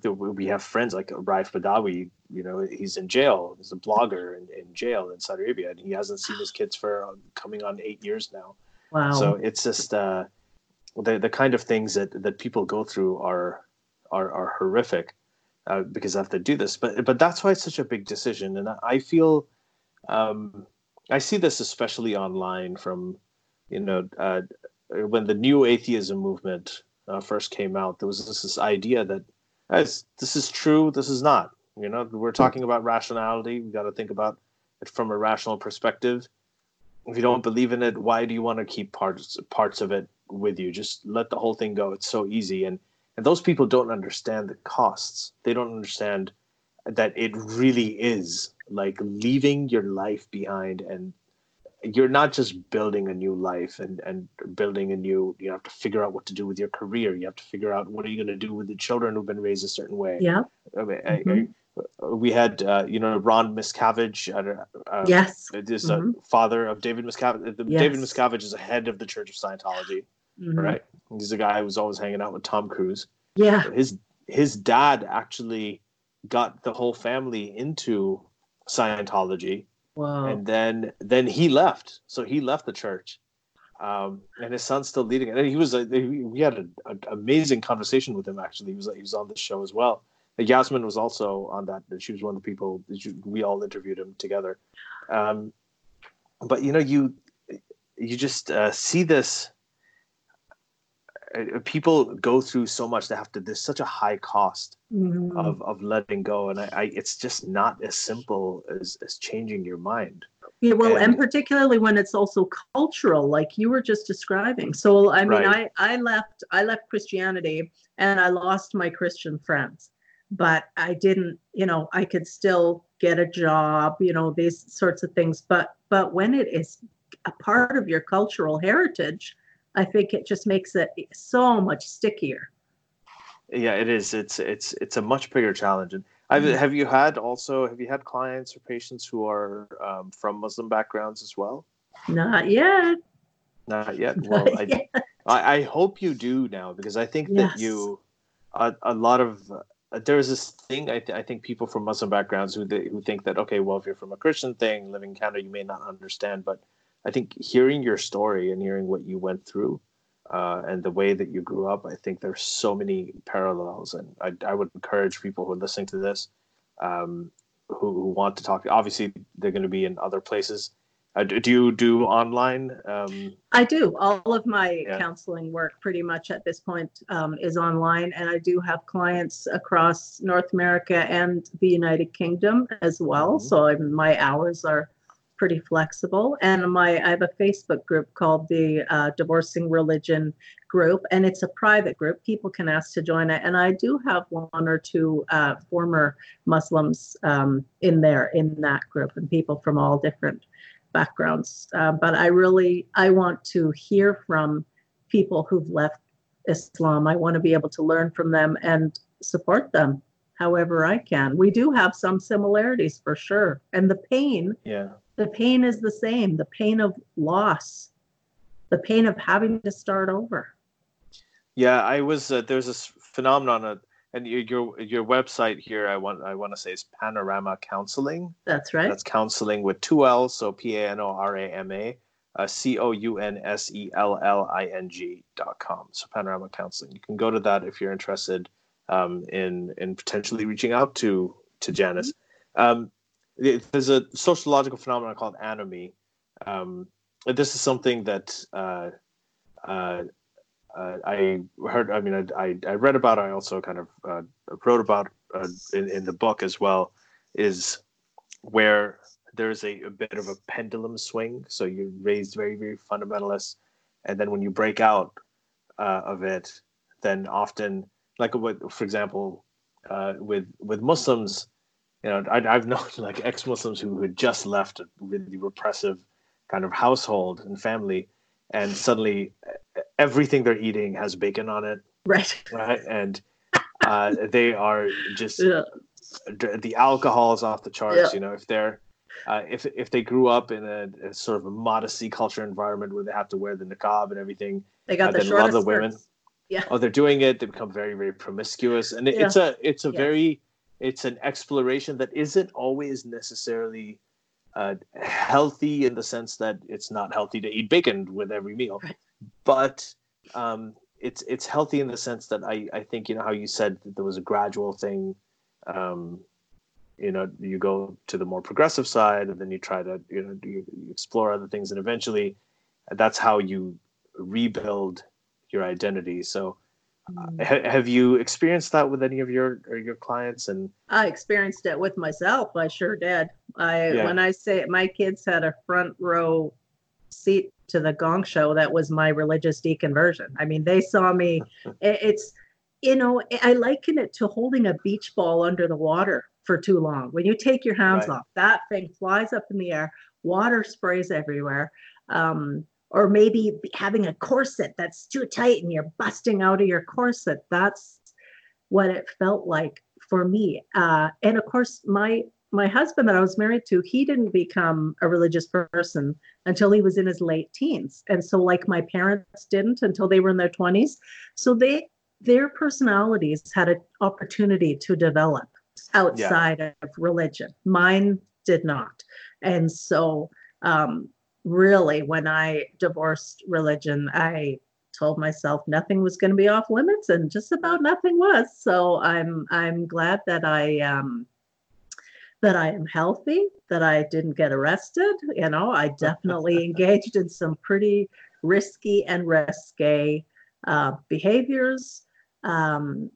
we have friends like Raif Badawi. You know, he's in jail. He's a blogger in, in jail in Saudi Arabia, and he hasn't seen his kids for uh, coming on eight years now. Wow. So it's just uh, the the kind of things that that people go through are are are horrific uh, because I have to do this. But but that's why it's such a big decision, and I feel um, I see this especially online from you know uh, when the new atheism movement uh, first came out. There was this, this idea that as this is true, this is not. You know, we're talking about rationality. We got to think about it from a rational perspective if you don't believe in it, why do you want to keep parts parts of it with you? Just let the whole thing go. It's so easy, and and those people don't understand the costs. They don't understand that it really is like leaving your life behind and you're not just building a new life and and building a new you have to figure out what to do with your career you have to figure out what are you going to do with the children who've been raised a certain way yeah I mean, mm-hmm. We had uh, you know ron miscavige uh, yes is mm-hmm. a father of david miscavige yes. david miscavige is the head of the church of scientology mm-hmm. right he's a guy who's always hanging out with tom cruise yeah his his dad actually got the whole family into scientology Wow. And then then he left. So he left the church. Um, and his son's still leading it. And he was a, we had an amazing conversation with him actually. He was he was on the show as well. Yasmine was also on that. She was one of the people we all interviewed him together. Um, but you know, you you just uh, see this. Uh, people go through so much. They have to. There's such a high cost mm-hmm. of of letting go, and I, I, it's just not as simple as as changing your mind. Yeah, well, and, and particularly when it's also cultural, like you were just describing. So, I mean, right. I I left I left Christianity, and I lost my Christian friends, but I didn't. You know, I could still get a job. You know, these sorts of things. But but when it is a part of your cultural heritage, I think it just makes it so much stickier yeah it is it's it's it's a much bigger challenge and I've, mm-hmm. have you had also have you had clients or patients who are um, from muslim backgrounds as well not yet not yet well not I, yet. I, I hope you do now because i think yes. that you a, a lot of there's this thing I, th- I think people from muslim backgrounds who they, who think that okay well if you're from a christian thing living in canada you may not understand but i think hearing your story and hearing what you went through uh, and the way that you grew up, I think there's so many parallels. And I, I would encourage people who are listening to this, um, who, who, want to talk. Obviously, they're going to be in other places. Uh, do you do online? Um, I do. All of my yeah. counseling work, pretty much at this point, um, is online, and I do have clients across North America and the United Kingdom as well. Mm-hmm. So my hours are pretty flexible. And my I have a Facebook group called the uh, Divorcing Religion group, and it's a private group. People can ask to join it, and I do have one or two uh, former Muslims um, in there in that group, and people from all different backgrounds. Uh, but I really I want to hear from people who've left Islam. I want to be able to learn from them and support them however I can. We do have some similarities for sure. And the pain yeah the pain is the same the pain of loss the pain of having to start over yeah i was uh, there's this phenomenon uh, and your, your website here i want i want to say is panorama counseling. That's right. That's counseling with two l's so p-a-n-o-r-a-m-a uh, c-o-u-n-s-e-l-l-i-n-g dot com. So panorama counseling. You can go to that if you're interested um, in in potentially reaching out to to janice. Mm-hmm. um, there's a sociological phenomenon called anomie. Um, this is something that uh, uh, uh, I heard. I mean, I, I, read about. I also kind of uh, wrote about uh, in, in the book as well. Is where there's a, a, bit of a pendulum swing. So you're raised very, very fundamentalist, and then when you break out uh, of it, then often, like for example, with with Muslims, you know, I, have known like ex-Muslims who had just left a really repressive kind of household and family, and suddenly everything they're eating has bacon on it. Right. Right. And uh, they are just yeah. the alcohol is off the charts. Yeah. You know, if they're uh, if if they grew up in a, a, sort of a modesty culture environment where they have to wear the niqab and everything, they got uh, the love the women. Yeah. Oh, they're doing it. They become very very promiscuous, and it, yeah. it's a it's a very it's an exploration that isn't always necessarily uh, healthy in the sense that it's not healthy to eat bacon with every meal, right. but um, it's it's healthy in the sense that I, I think you know how you said that there was a gradual thing. Um, you know, you go to the more progressive side, and then you try to you know you, you explore other things, and eventually, that's how you rebuild your identity. So uh, have you experienced that with any of your your clients? And I experienced it with myself. I sure did. I yeah. when I say it, my kids had a front row seat to the Gong Show, that was my religious deconversion. I mean, they saw me. it's you know, I liken it to holding a beach ball under the water. for too long. When you take your hands Right. off, that thing flies up in the air, water sprays everywhere. Um, or maybe having a corset that's too tight and you're busting out of your corset. That's what it felt like for me. Uh, and of course, my my husband that I was married to, he didn't become a religious person until he was in his late teens. And so like my parents didn't until they were in their 20s. So they their personalities had an opportunity to develop outside of religion. Mine did not. And so um really when I divorced religion, I told myself nothing was going to be off limits and just about nothing was. So I'm I'm glad that I um that I am healthy, that I didn't get arrested. You know, I definitely engaged in some pretty risky and risque uh, behaviors. Um,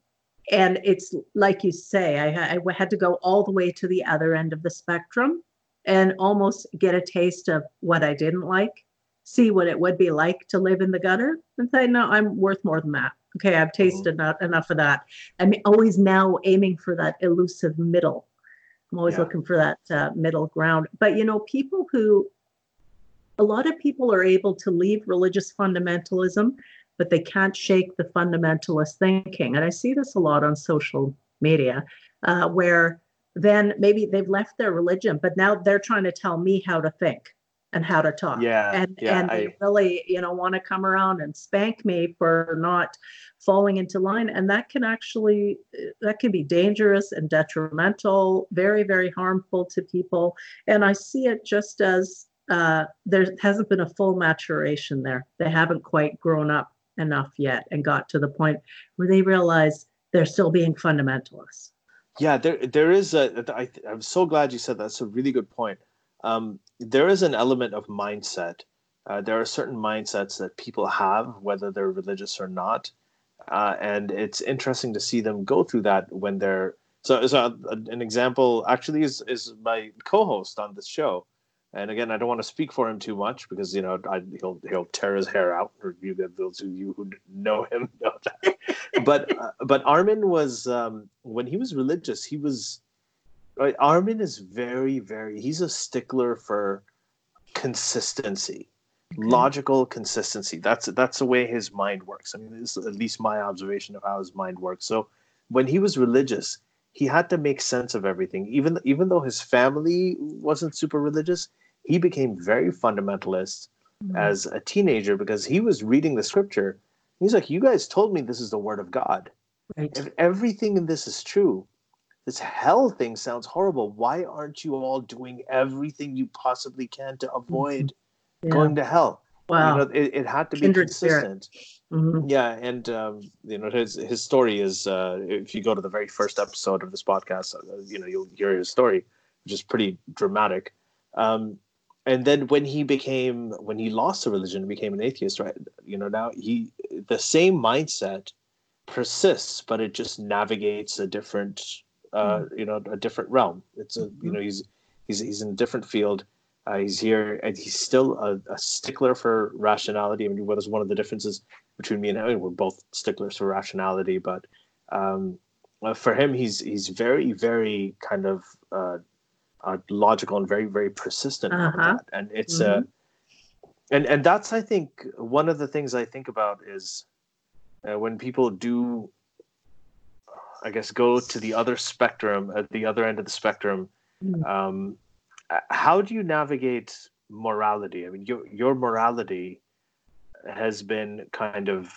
and it's like you say, I, I had to go all the way to the other end of the spectrum and almost get a taste of what I didn't like, see what it would be like to live in the gutter, and say, no, I'm worth more than that. Okay, I've tasted enough, enough of that. I'm always now aiming for that elusive middle. I'm always Yeah. looking for that uh, middle ground. But you know, people who, a lot of people are able to leave religious fundamentalism, but they can't shake the fundamentalist thinking. And I see this a lot on social media, uh, where then maybe they've left their religion, but now they're trying to tell me how to think and how to talk. Yeah, And yeah, and they I- really, you know, want to come around and spank me for not falling into line. And that can actually that can be dangerous and detrimental, very, very harmful to people. And I see it just as uh, there hasn't been a full maturation there. They haven't quite grown up enough yet and got to the point where they realize they're still being fundamentalists. Yeah, there there is a. I, I'm so glad you said that. That's a really good point. Um, there is an element of mindset. Uh, there are certain mindsets that people have, whether they're religious or not, uh, and it's interesting to see them go through that when they're. So, so uh, an example actually is is my co-host on this show, and again, I don't want to speak for him too much because you know I, he'll he'll tear his hair out. Or you those of you who know him know that. But uh, but Armin was um, when he was religious, he was. Right, Armin is very very. He's a stickler for consistency, logical consistency. That's that's the way his mind works. I mean, this is at least my observation of how his mind works. So when he was religious, he had to make sense of everything. Even even though his family wasn't super religious, he became very fundamentalist as a teenager because he was reading the scripture. He's like, "You guys told me this is the word of God. Right. If everything in this is true, this hell thing sounds horrible. Why aren't you all doing everything you possibly can to avoid Yeah. going to hell?" wow. You know, it, it had to be Kindred spirit. consistent. Mhm. Yeah, and um, you know his his story is uh, if you go to the very first episode of this podcast, uh, you know you'll hear his story, which is pretty dramatic. Um, and then when he became when he lost the religion and became an atheist, right? You know now he the same mindset persists, but it just navigates a different uh, you know a different realm. It's a you know he's he's he's in a different field. Uh, he's here and he's still a, a stickler for rationality. I mean, what is one of the differences between me and him? We're both sticklers for rationality, but um, uh, for him, he's he's very very kind of uh, uh, logical and very very persistent about Uh-huh. that. And it's uh, and and that's I think one of the things I think about is uh, when people do, I guess, go to the other spectrum at the other end of the spectrum. Mm. Um, uh, how do you navigate morality? I mean, your your morality has been kind of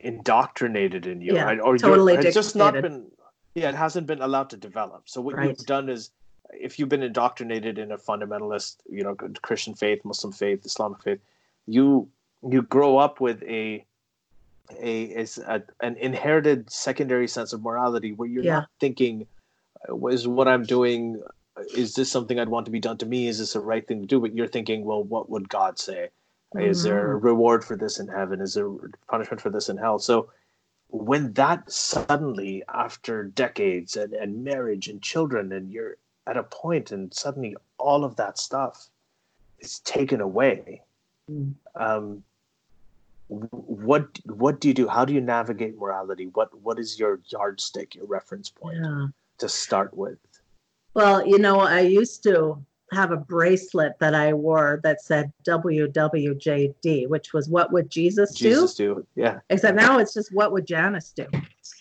indoctrinated in you, Yeah, right? Or totally it's just not been. Yeah, it hasn't been allowed to develop. So what Right. you've done is, if you've been indoctrinated in a fundamentalist, you know, Christian faith, Muslim faith, Islamic faith, you you grow up with a a an inherited secondary sense of morality where you're Yeah. not thinking, uh, is what I'm doing is this something I'd want to be done to me? Is this the right thing to do? But you're thinking, well, what would God say? Is there a reward for this in heaven? Is there punishment for this in hell? So when that suddenly, after decades and, and marriage and children, and you're at a point and suddenly all of that stuff is taken away, Mm. um, what what do you do? How do you navigate morality? What what is your yardstick, your reference point Yeah. to start with? Well, you know, I used to have a bracelet that I wore that said WWJD, which was what would Jesus, do? Jesus do? do. Yeah. Except now it's just what would Janice do?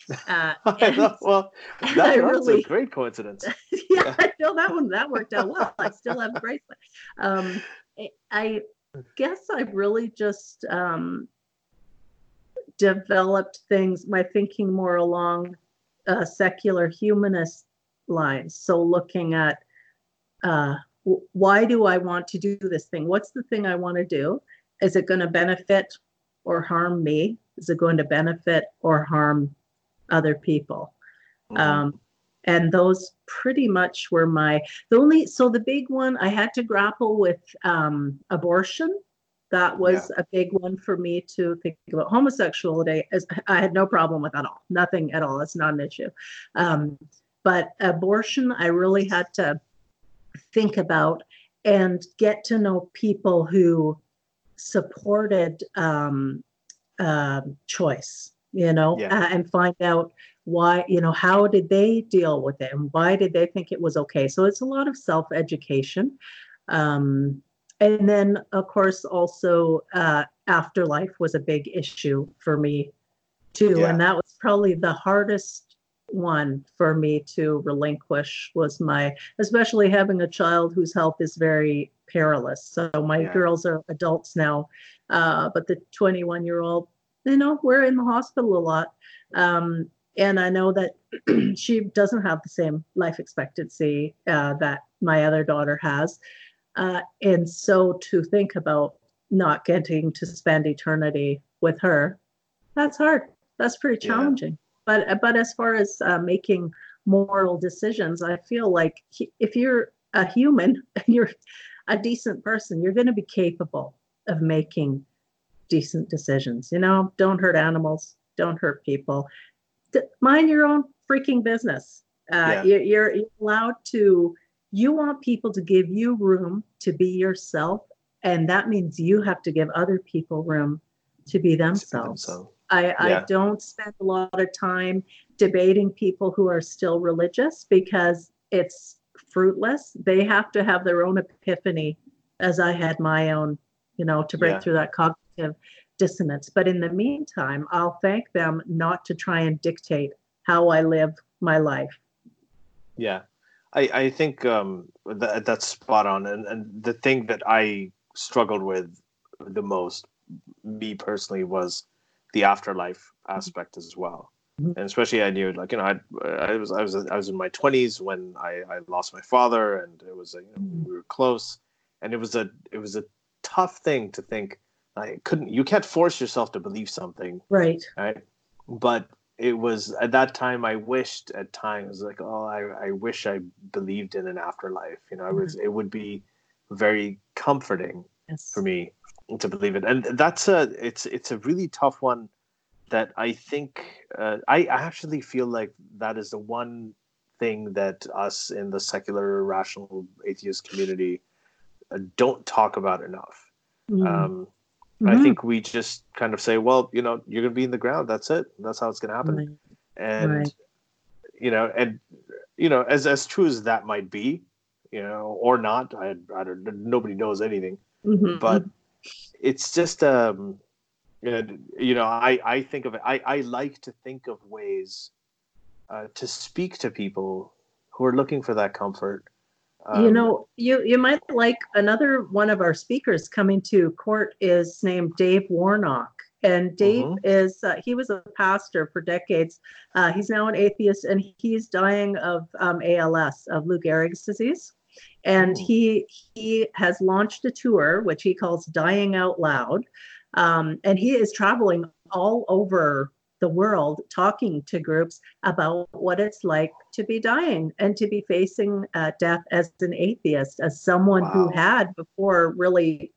Uh, know. Well, that, that's really- a great coincidence. yeah, I know that one that worked out well. I still have the bracelet. Um, I- I guess I really just um, developed things, my thinking more along uh, secular humanist lines. So looking at uh, w- why do I want to do this thing? What's the thing I want to do? Is it going to benefit or harm me? Is it going to benefit or harm other people? Mhm. um, and those pretty much were my the only so the big one i had to grapple with um, abortion. That was a big one for me to think about. Homosexuality as i had no problem with at all. Nothing at all. It's not an issue. Um, but abortion i really had to think about and get to know people who supported um, um choice you know Yeah. uh, and find out why you know how did they deal with it and why did they think it was okay so it's a lot of self-education um, and then of course also uh, afterlife was a big issue for me too Yeah. and that was probably the hardest one for me to relinquish was my especially having a child whose health is very perilous so my Yeah. girls are adults now uh, but the 21 year old you know we're in the hospital a lot um, and I know that she doesn't have the same life expectancy uh, that my other daughter has. Uh, and so to think about not getting to spend eternity with her, that's hard. That's pretty Yeah. challenging. But but as far as uh, making moral decisions, I feel like he- if you're a human and you're a decent person, you're going to be capable of making decent decisions. You know, don't hurt animals, don't hurt people d- mind your own freaking business. Uh, Yeah. you're, you're you're allowed to. You want people to give you room to be yourself, and that means you have to give other people room to be themselves. So, I, I Yeah. don't spend a lot of time debating people who are still religious because it's fruitless. They have to have their own epiphany, as I had my own, you know, to break Yeah. through that cognitive dissonance. But in the meantime, I'll thank them not to try and dictate how I live my life. yeah, I I think um, that that's spot on. And and the thing that I struggled with the most, me personally, was the afterlife aspect as well. Mhm. And especially, I knew like you know I I was I was I was in my twenties when I I lost my father, and it was a, you know, we were close, and it was a it was a tough thing to think. I couldn't. You can't force yourself to believe something Right. right? But it was at that time I wished at times like, oh, I, I wish I believed in an afterlife. You know, it was it would be very comforting Yes. for me to believe it, and that's a it's it's a really tough one that I think uh, I actually feel like that is the one thing that us in the secular rational atheist community uh, don't talk about enough. Mhm. Um, I Mhm. think we just kind of say, well, you know, you're going to be in the ground. That's it. That's how it's going to happen. Right. And Right. you know, and you know, as as true as that might be, you know, or not, I, I don't. Nobody knows anything, Mhm. but it's just um, you know, you know, I I think of it. I I like to think of ways uh, to speak to people who are looking for that comfort. You Um, know, you you might like another one of our speakers coming to CORT is named Dave Warnock, and Dave Mhm. is uh, he was a pastor for decades. Uh, he's now an atheist, and he's dying of um, ALS, of Lou Gehrig's disease, and Oh. he he has launched a tour which he calls Dying Out Loud, um, and he is traveling all over the world talking to groups about what it's like to be dying and to be facing uh, death as an atheist, as someone who had before really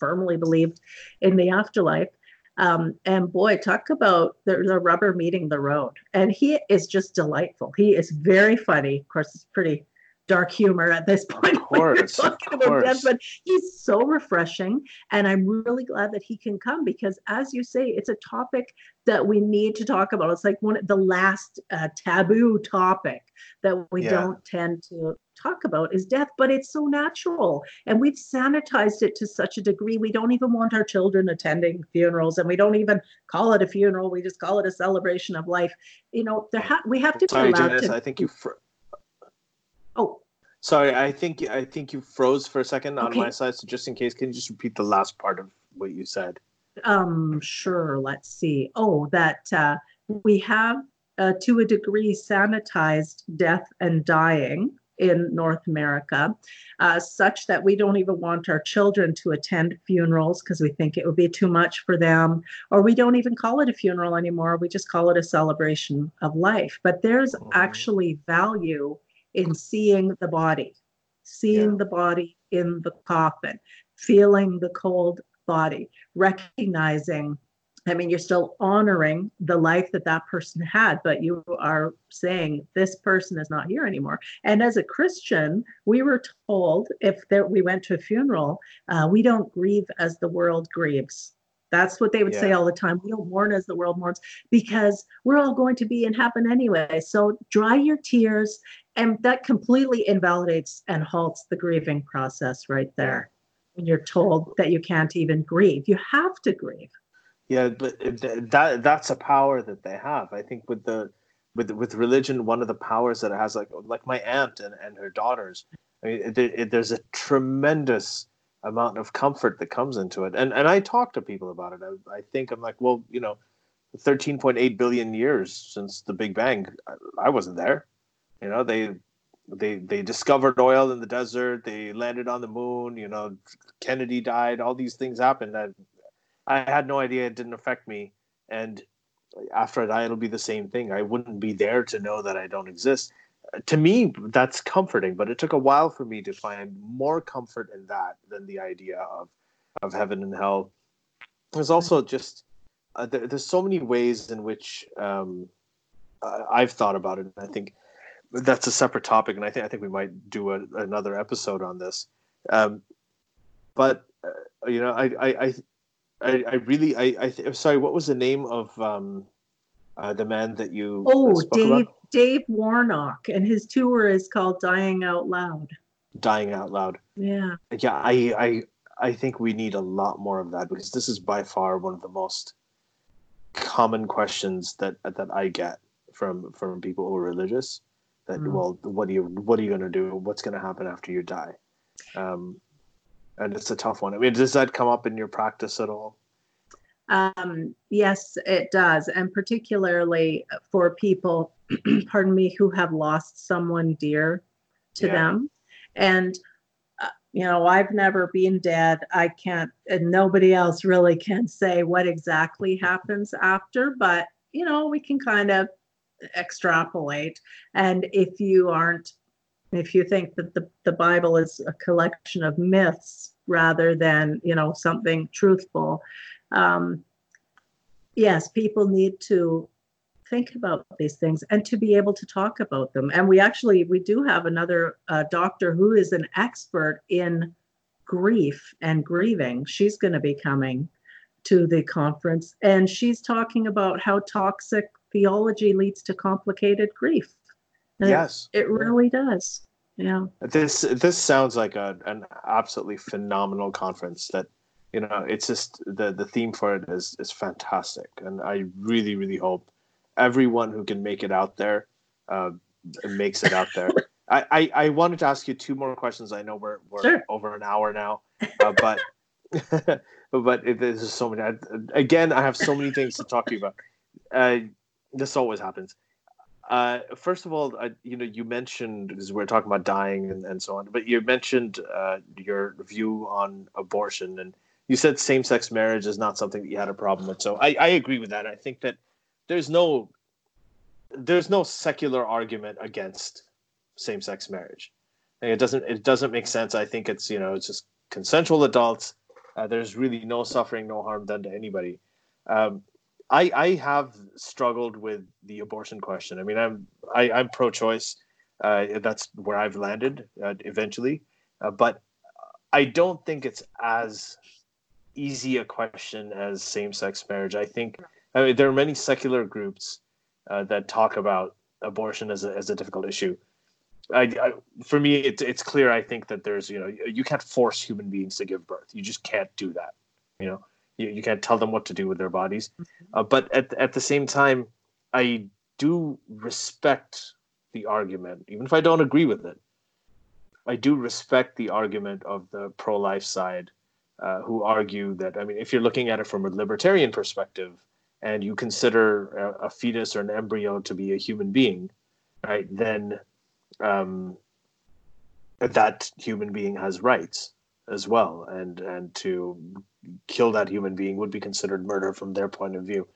firmly believed in the afterlife. Um, and boy, talk about the, the rubber meeting the road. And he is just delightful. He is very funny. Of course, it's pretty dark humor at this point. Of course, of course. Death, but he's so refreshing, and I'm really glad that he can come because, as you say, it's a topic that we need to talk about. It's like one of the last uh, taboo topic that we yeah. don't tend to talk about is death, but it's so natural, and we've sanitized it to such a degree we don't even want our children attending funerals, and we don't even call it a funeral. We just call it a celebration of life. You know, there ha- we have to. Sorry, Janice, to- I think you. Fr- Oh, sorry. I think I think you froze for a second on okay. my side. So just in case, can you just repeat the last part of what you said? Um, sure. Let's see. Oh, that uh, we have uh, to a degree sanitized death and dying in North America, uh, such that we don't even want our children to attend funerals because we think it would be too much for them, or we don't even call it a funeral anymore. We just call it a celebration of life. But there's mm-hmm. actually value in seeing the body, seeing yeah. the body in the coffin, feeling the cold body, recognizing. I mean, you're still honoring the life that that person had, but you are saying this person is not here anymore. And as a Christian, we were told if there, we went to a funeral, uh, we don't grieve as the world grieves. That's what they would yeah. say all the time. We don't mourn as the world mourns because we're all going to be in heaven anyway. So dry your tears. And that completely invalidates and halts the grieving process right there. When you're told that you can't even grieve, you have to grieve. Yeah, but uh, that that's a power that they have. I think with the with with religion, one of the powers that it has, like like my aunt and, and her daughters, I mean, it, it, there's a tremendous amount of comfort that comes into it. And and I talk to people about it. I, I think I'm like, well, you know, 13.8 billion years since the Big Bang, I, I wasn't there. You know, they they they discovered oil in the desert. They landed on the moon. You know, Kennedy died. All these things happened. I, I had no idea it didn't affect me. And after I die, it'll be the same thing. I wouldn't be there to know that I don't exist to me that's comforting but it took a while for me to find more comfort in that than the idea of of heaven and hell there's also just uh, there, there's so many ways in which um, I've thought about it I think that's a separate topic and I think I think we might do a, another episode on this um, but uh, you know I I I, I really I, I sorry what was the name of um, uh, the man that you oh Dave about? Dave Warnock, and his tour is called Dying Out Loud. Dying Out Loud. Yeah. Yeah, I I I think we need a lot more of that because this is by far one of the most common questions that that I get from from people who are religious. That mm. well, what are you what are you going to do? What's going to happen after you die? Um, and it's a tough one. I mean, does that come up in your practice at all? Um, yes, it does, and particularly for people, pardon me, who have lost someone dear to yeah. them. And uh, you know, I've never been dead. I can't, and nobody else really can say what exactly happens after. But you know, we can kind of extrapolate. And if you aren't, if you think that the the Bible is a collection of myths rather than you know something truthful um, yes, people need to think about these things and to be able to talk about them. And we actually we do have another uh, doctor who is an expert in grief and grieving. She's going to be coming to the conference, and she's talking about how toxic theology leads to complicated grief. And yes, it, it really does. Yeah. This this sounds like a, an absolutely phenomenal conference that you know it's just the the theme for it is is fantastic and i really really hope everyone who can make it out there uh, makes it out there I, I, I wanted to ask you two more questions i know we're, we're sure. over an hour now uh, but but it, there's so many I, again i have so many things to talk to you about uh, this always happens uh, first of all, uh, you know, you mentioned because we're talking about dying and, and so on, but you mentioned uh, your view on abortion, and you said same-sex marriage is not something that you had a problem with. So I, I agree with that. I think that there's no there's no secular argument against same-sex marriage. it doesn't it doesn't make sense. I think it's you know it's just consensual adults. Uh, there's really no suffering, no harm done to anybody. Um, I I have struggled with the abortion question. I mean, I'm I, I'm pro-choice. Uh, that's where I've landed uh, eventually. Uh, but I don't think it's as easy a question as same-sex marriage. I think I mean, there are many secular groups uh, that talk about abortion as a, as a difficult issue. I, I, for me, it's it's clear. I think that there's you know you can't force human beings to give birth. You just can't do that. You know, you, you can't tell them what to do with their bodies. Mm-hmm. Uh, but at at the same time, I do respect the argument, even if I don't agree with it. I do respect the argument of the pro-life side, uh, who argue that I mean, if you're looking at it from a libertarian perspective, and you consider a, a fetus or an embryo to be a human being, right? Then um, that human being has rights as well, and and to kill that human being would be considered murder from their point of view.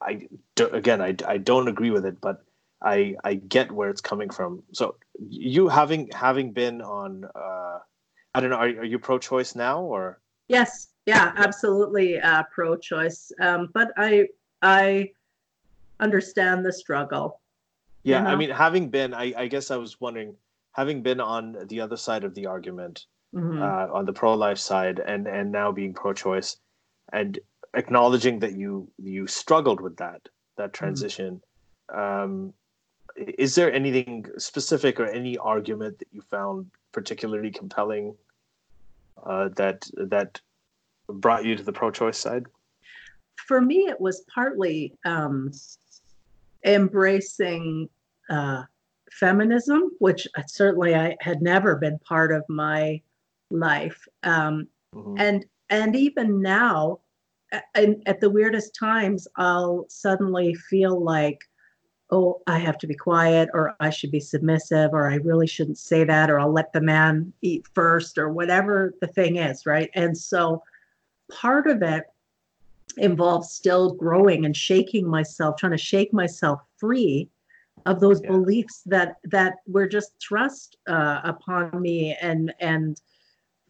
I do, again, I, I don't agree with it, but I I get where it's coming from. So you having having been on, uh, I don't know, are, are you pro-choice now or? Yes, yeah, absolutely uh, pro-choice. Um, but I I understand the struggle. Yeah? I mean, having been, I, I guess I was wondering, having been on the other side of the argument, mm-hmm. uh, on the pro-life side, and and now being pro-choice, and acknowledging that you you struggled with that that mm-hmm. transition. Mm-hmm. Um, is there anything specific or any argument that you found particularly compelling uh, that that brought you to the pro-choice side? For me, it was partly um, embracing uh, feminism, which certainly I had never been part of my life, um, mm-hmm. and and even now, and at the weirdest times, I'll suddenly feel like oh, I have to be quiet, or I should be submissive, or I really shouldn't say that, or I'll let the man eat first, or whatever the thing is, right? And so part of it involves still growing and shaking myself, trying to shake myself free of those yeah. beliefs that that were just thrust uh, upon me and and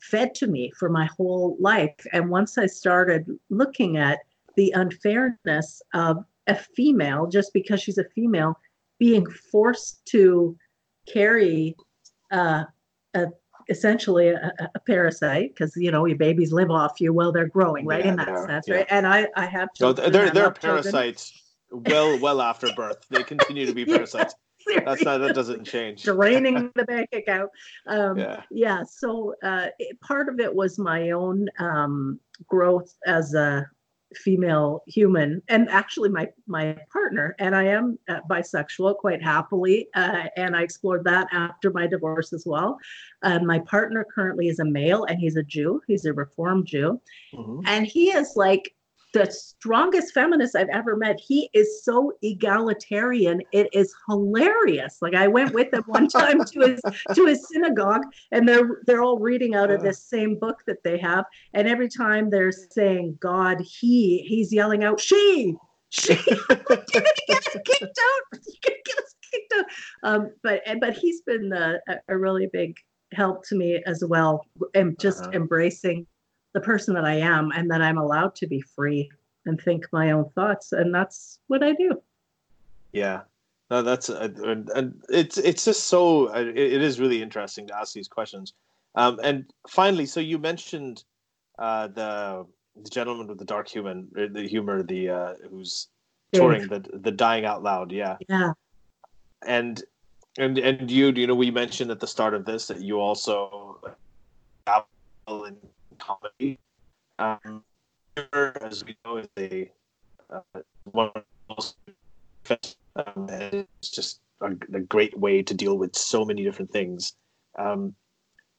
fed to me for my whole life. And once I started looking at the unfairness of a female just because she's a female being forced to carry uh, a essentially a, a parasite because you know your babies live off you while they're growing right yeah, in that sense yeah. right and i i have children, no, they're they're parasites children. well well after birth they continue to be parasites yeah, that's not that doesn't change. Draining the bank account. Um, yeah. yeah so uh, it, part of it was my own um, growth as a female human and actually my my partner and i am uh, bisexual quite happily uh, and i explored that after my divorce as well. Uh, my partner currently is a male and he's a jew. He's a reformed jew. Mm-hmm. and he is like the strongest feminist I've ever met. He is so egalitarian. It is hilarious. Like I went with him one time to his to his synagogue, and they're they're all reading out of this same book that they have. And every time they're saying God, he, he's yelling out she, she. You're gonna get us kicked out. You're gonna get us kicked out. Um, but but he's been a, a really big help to me as well, and just uh-huh. embracing the person that I am and that I'm allowed to be free and think my own thoughts. And that's what I do. Yeah. No, that's uh, and it's it's just so uh, it, it is really interesting to ask these questions. Um, and finally, so you mentioned uh, the the gentleman with the dark human, uh, the humor, the uh, who's touring the the dying out loud. Yeah. Yeah. And and and you you know we mentioned at the start of this that you also in comedy. Um, as we know, is a uh, one of the most um, it's just a, a, great way to deal with so many different things. Um,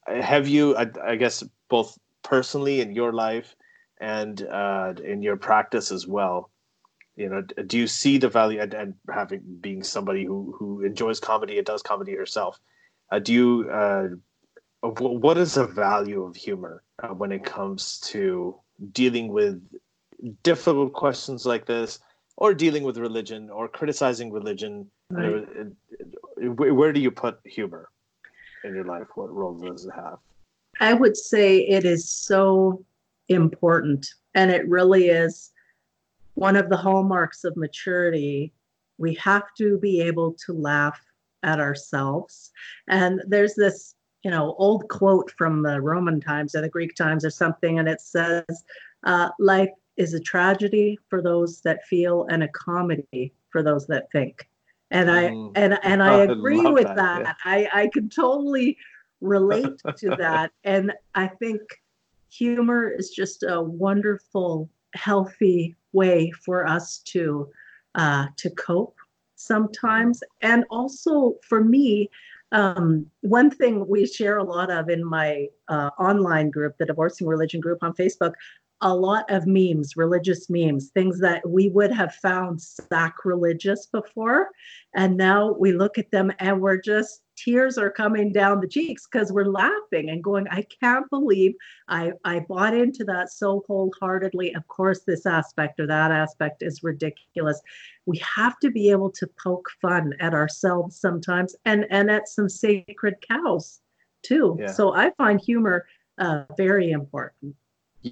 have you, I, I, guess, both personally in your life and uh, in your practice as well? You know, do you see the value and, and having being somebody who who enjoys comedy and does comedy herself? Uh, do you uh, what is the value of humor uh, when it comes to dealing with difficult questions like this or dealing with religion or criticizing religion right. where, where do you put humor in your life what role does it have i would say it is so important and it really is one of the hallmarks of maturity we have to be able to laugh at ourselves. And there's this, you know, old quote from the Roman times or the Greek times or something, and it says, uh, life is a tragedy for those that feel and a comedy for those that think. And I mm. and and I agree with that. that. Yeah. I I can totally relate to that. And I think humor is just a wonderful, healthy way for us to uh, to cope sometimes. And also for me, um, one thing we share a lot of in my uh, online group, the Divorcing Religion group on Facebook, a lot of memes, religious memes, things that we would have found sacrilegious before. And now we look at them and we're just, tears are coming down the cheeks because we're laughing and going, I can't believe I, I bought into that so wholeheartedly. Of course, this aspect or that aspect is ridiculous. We have to be able to poke fun at ourselves sometimes and, and at some sacred cows too. Yeah. So I find humor uh, very important.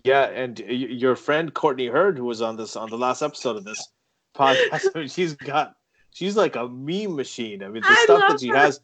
Yeah, and your friend Courtney Heard, who was on this on the last episode of this podcast, I mean, she's got she's like a meme machine. I mean, the I stuff that she her. has.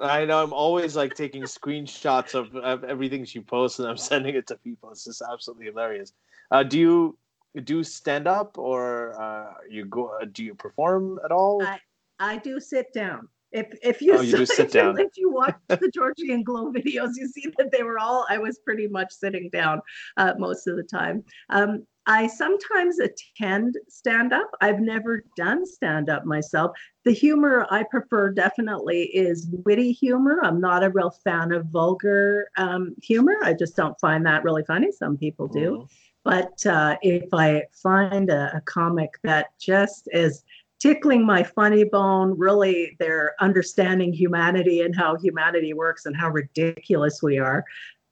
I know I'm always like taking screenshots of, of everything she posts and I'm sending it to people. It's just absolutely hilarious. Uh, do you do you stand up or uh, you go? Do you perform at all? I, I do sit down. If if you, oh, you sit if down. You, if you watch the Georgian Glow videos, you see that they were all. I was pretty much sitting down uh, most of the time. Um, I sometimes attend stand up. I've never done stand up myself. The humor I prefer definitely is witty humor. I'm not a real fan of vulgar um, humor. I just don't find that really funny. Some people do. Mm. But uh, if I find a, a comic that just is tickling my funny bone. Really, they're understanding humanity and how humanity works and how ridiculous we are.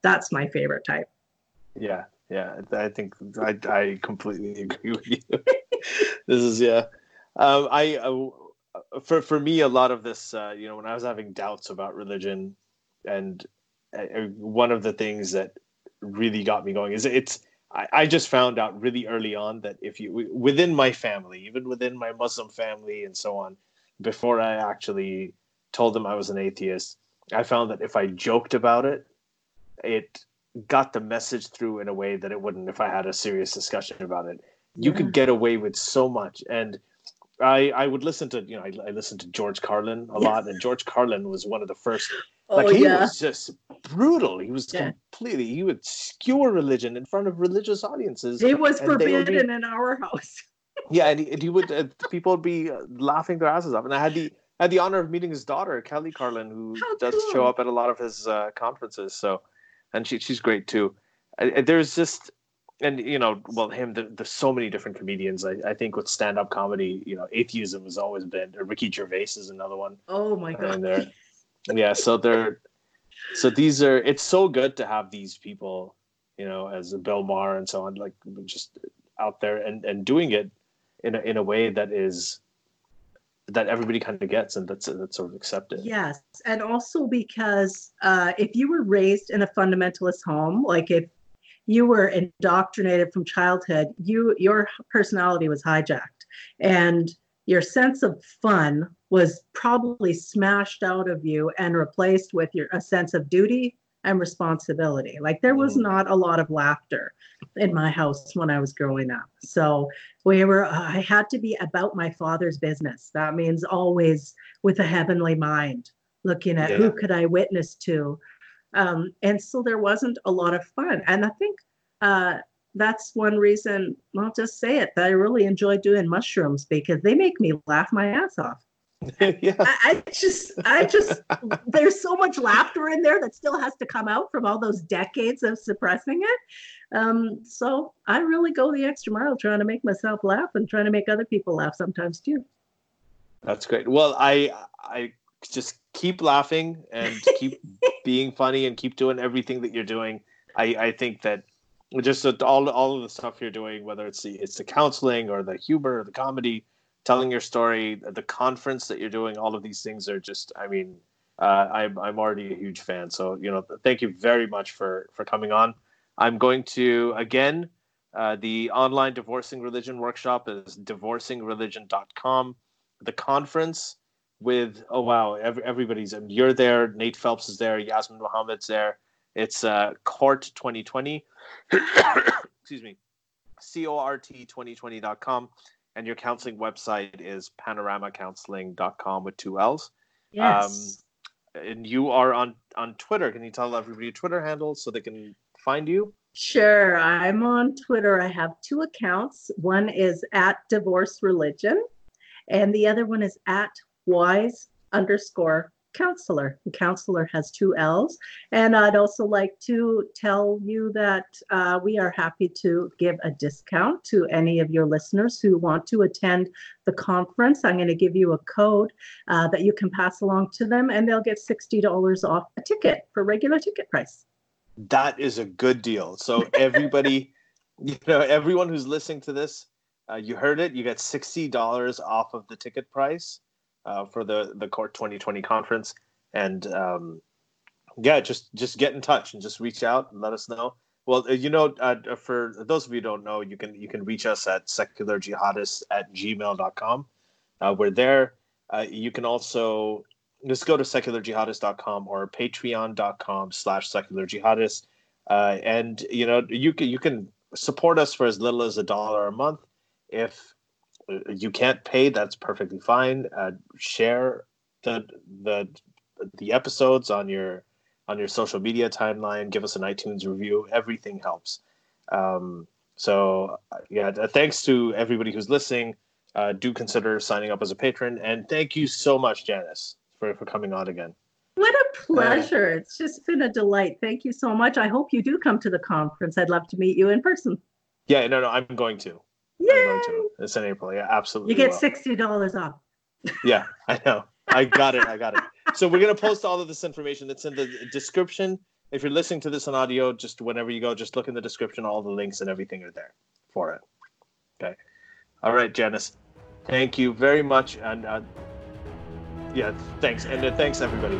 That's my favorite type. Yeah, yeah. I think I, I completely agree with you. this is yeah. Um, I uh, for for me a lot of this, uh, you know, when I was having doubts about religion, and uh, one of the things that really got me going is it's I, I just found out really early on that if you within my family, even within my Muslim family and so on, before I actually told them I was an atheist, I found that if I joked about it, it got the message through in a way that it wouldn't if I had a serious discussion about it. You yeah. could get away with so much. And I I would listen to you know I, I listened to George Carlin a yes. lot, and George Carlin was one of the first like oh, he yeah. was just brutal. He was yeah. completely. He would skewer religion in front of religious audiences. He was forbidden be, in our house. yeah, and he, and he would. Uh, people would be uh, laughing their asses off. And I had the I had the honor of meeting his daughter, Kelly Carlin, who How does cool. show up at a lot of his uh, conferences. So, and she she's great too. I, there's just and you know, well, him. there's so many different comedians. I, I think with stand-up comedy, you know, atheism has always been. Ricky Gervais is another one. Oh my god! Yeah so they're so these are it's so good to have these people you know as a bill maher and so on like just out there and and doing it in a, in a way that is that everybody kind of gets and that's that's sort of accepted. Yes and also because uh, if you were raised in a fundamentalist home like if you were indoctrinated from childhood you your personality was hijacked. And your sense of fun was probably smashed out of you and replaced with your a sense of duty and responsibility. Like there was mm. not a lot of laughter in my house when I was growing up. So we were I had to be about my father's business. That means always with a heavenly mind, looking at yeah. who could I witness to. Um, and so there wasn't a lot of fun. And I think uh, that's one reason, I'll just say it, that I really enjoy doing mushrooms because they make me laugh my ass off. yeah. I, I, just, I just, there's so much laughter in there that still has to come out from all those decades of suppressing it. Um, so I really go the extra mile trying to make myself laugh and trying to make other people laugh sometimes too. That's great. Well, I, I just keep laughing and keep being funny and keep doing everything that you're doing. I, I think that just all all of the stuff you're doing, whether it's the it's the counseling or the humor or the comedy, telling your story, the conference that you're doing, all of these things are just, I mean, uh, I'm I'm already a huge fan. So you know, thank you very much for for coming on. I'm going to again. Uh, the online divorcing religion workshop is divorcingreligion.com. The conference with oh wow, every, everybody's you're there. Nate Phelps is there. Yasmine Mohammed's there. It's uh, CORT 2020. Excuse me. C O R T 2020.com. And your counseling website is panoramacounselling.com with two L's. Yes. Um, and you are on on Twitter. Can you tell everybody your Twitter handle so they can find you? Sure. I'm on Twitter. I have two accounts. One is at divorce religion, and the other one is at wise underscore counselor. The counselor has two L's. And I'd also like to tell you that uh, we are happy to give a discount to any of your listeners who want to attend the conference. I'm going to give you a code uh, that you can pass along to them, and they'll get $60 off a ticket for regular ticket price. That is a good deal. So, everybody, you know, everyone who's listening to this, uh, you heard it. You get $60 off of the ticket price uh, for the the CORT 2020 conference. And um, yeah, just just get in touch and just reach out and let us know. Well, uh, you know, uh, for those of you don't know, you can you can reach us at secularjihadists at gmail.com. Uh, we're there. Uh, you can also just go to secularjihadist.com or patreon.com slash secularjihadist. Uh, and, you know, you can, you can support us for as little as a dollar a month. If you can't pay, that's perfectly fine. Uh, share the the the episodes on your on your social media timeline. Give us an iTunes review. Everything helps. Um, so yeah, thanks to everybody who's listening. Uh, do consider signing up as a patron, and thank you so much, Janice, for for coming on again. What a pleasure! Uh, it's just been a delight. Thank you so much. I hope you do come to the conference. I'd love to meet you in person. Yeah, no, no, I'm going to. Yay! It's in April. Yeah, absolutely. You get sixty dollars off. yeah, I know. I got it. I got it. So we're gonna post all of this information. It's in the description. If you're listening to this on audio, just whenever you go, just look in the description. All the links and everything are there for it. Okay. All right, Janice. Thank you very much, and uh, yeah, thanks, and uh, thanks everybody.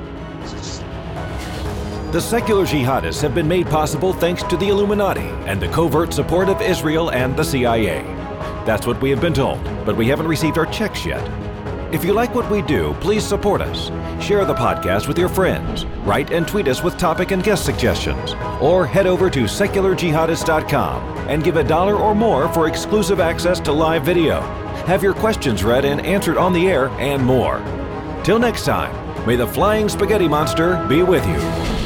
The secular jihadists have been made possible thanks to the Illuminati and the covert support of Israel and the CIA. That's what we have been told, but we haven't received our checks yet. If you like what we do, please support us. Share the podcast with your friends. Write and tweet us with topic and guest suggestions. Or head over to secularjihadist.com and give a dollar or more for exclusive access to live video. Have your questions read and answered on the air, and more. Till next time, may the flying spaghetti monster be with you.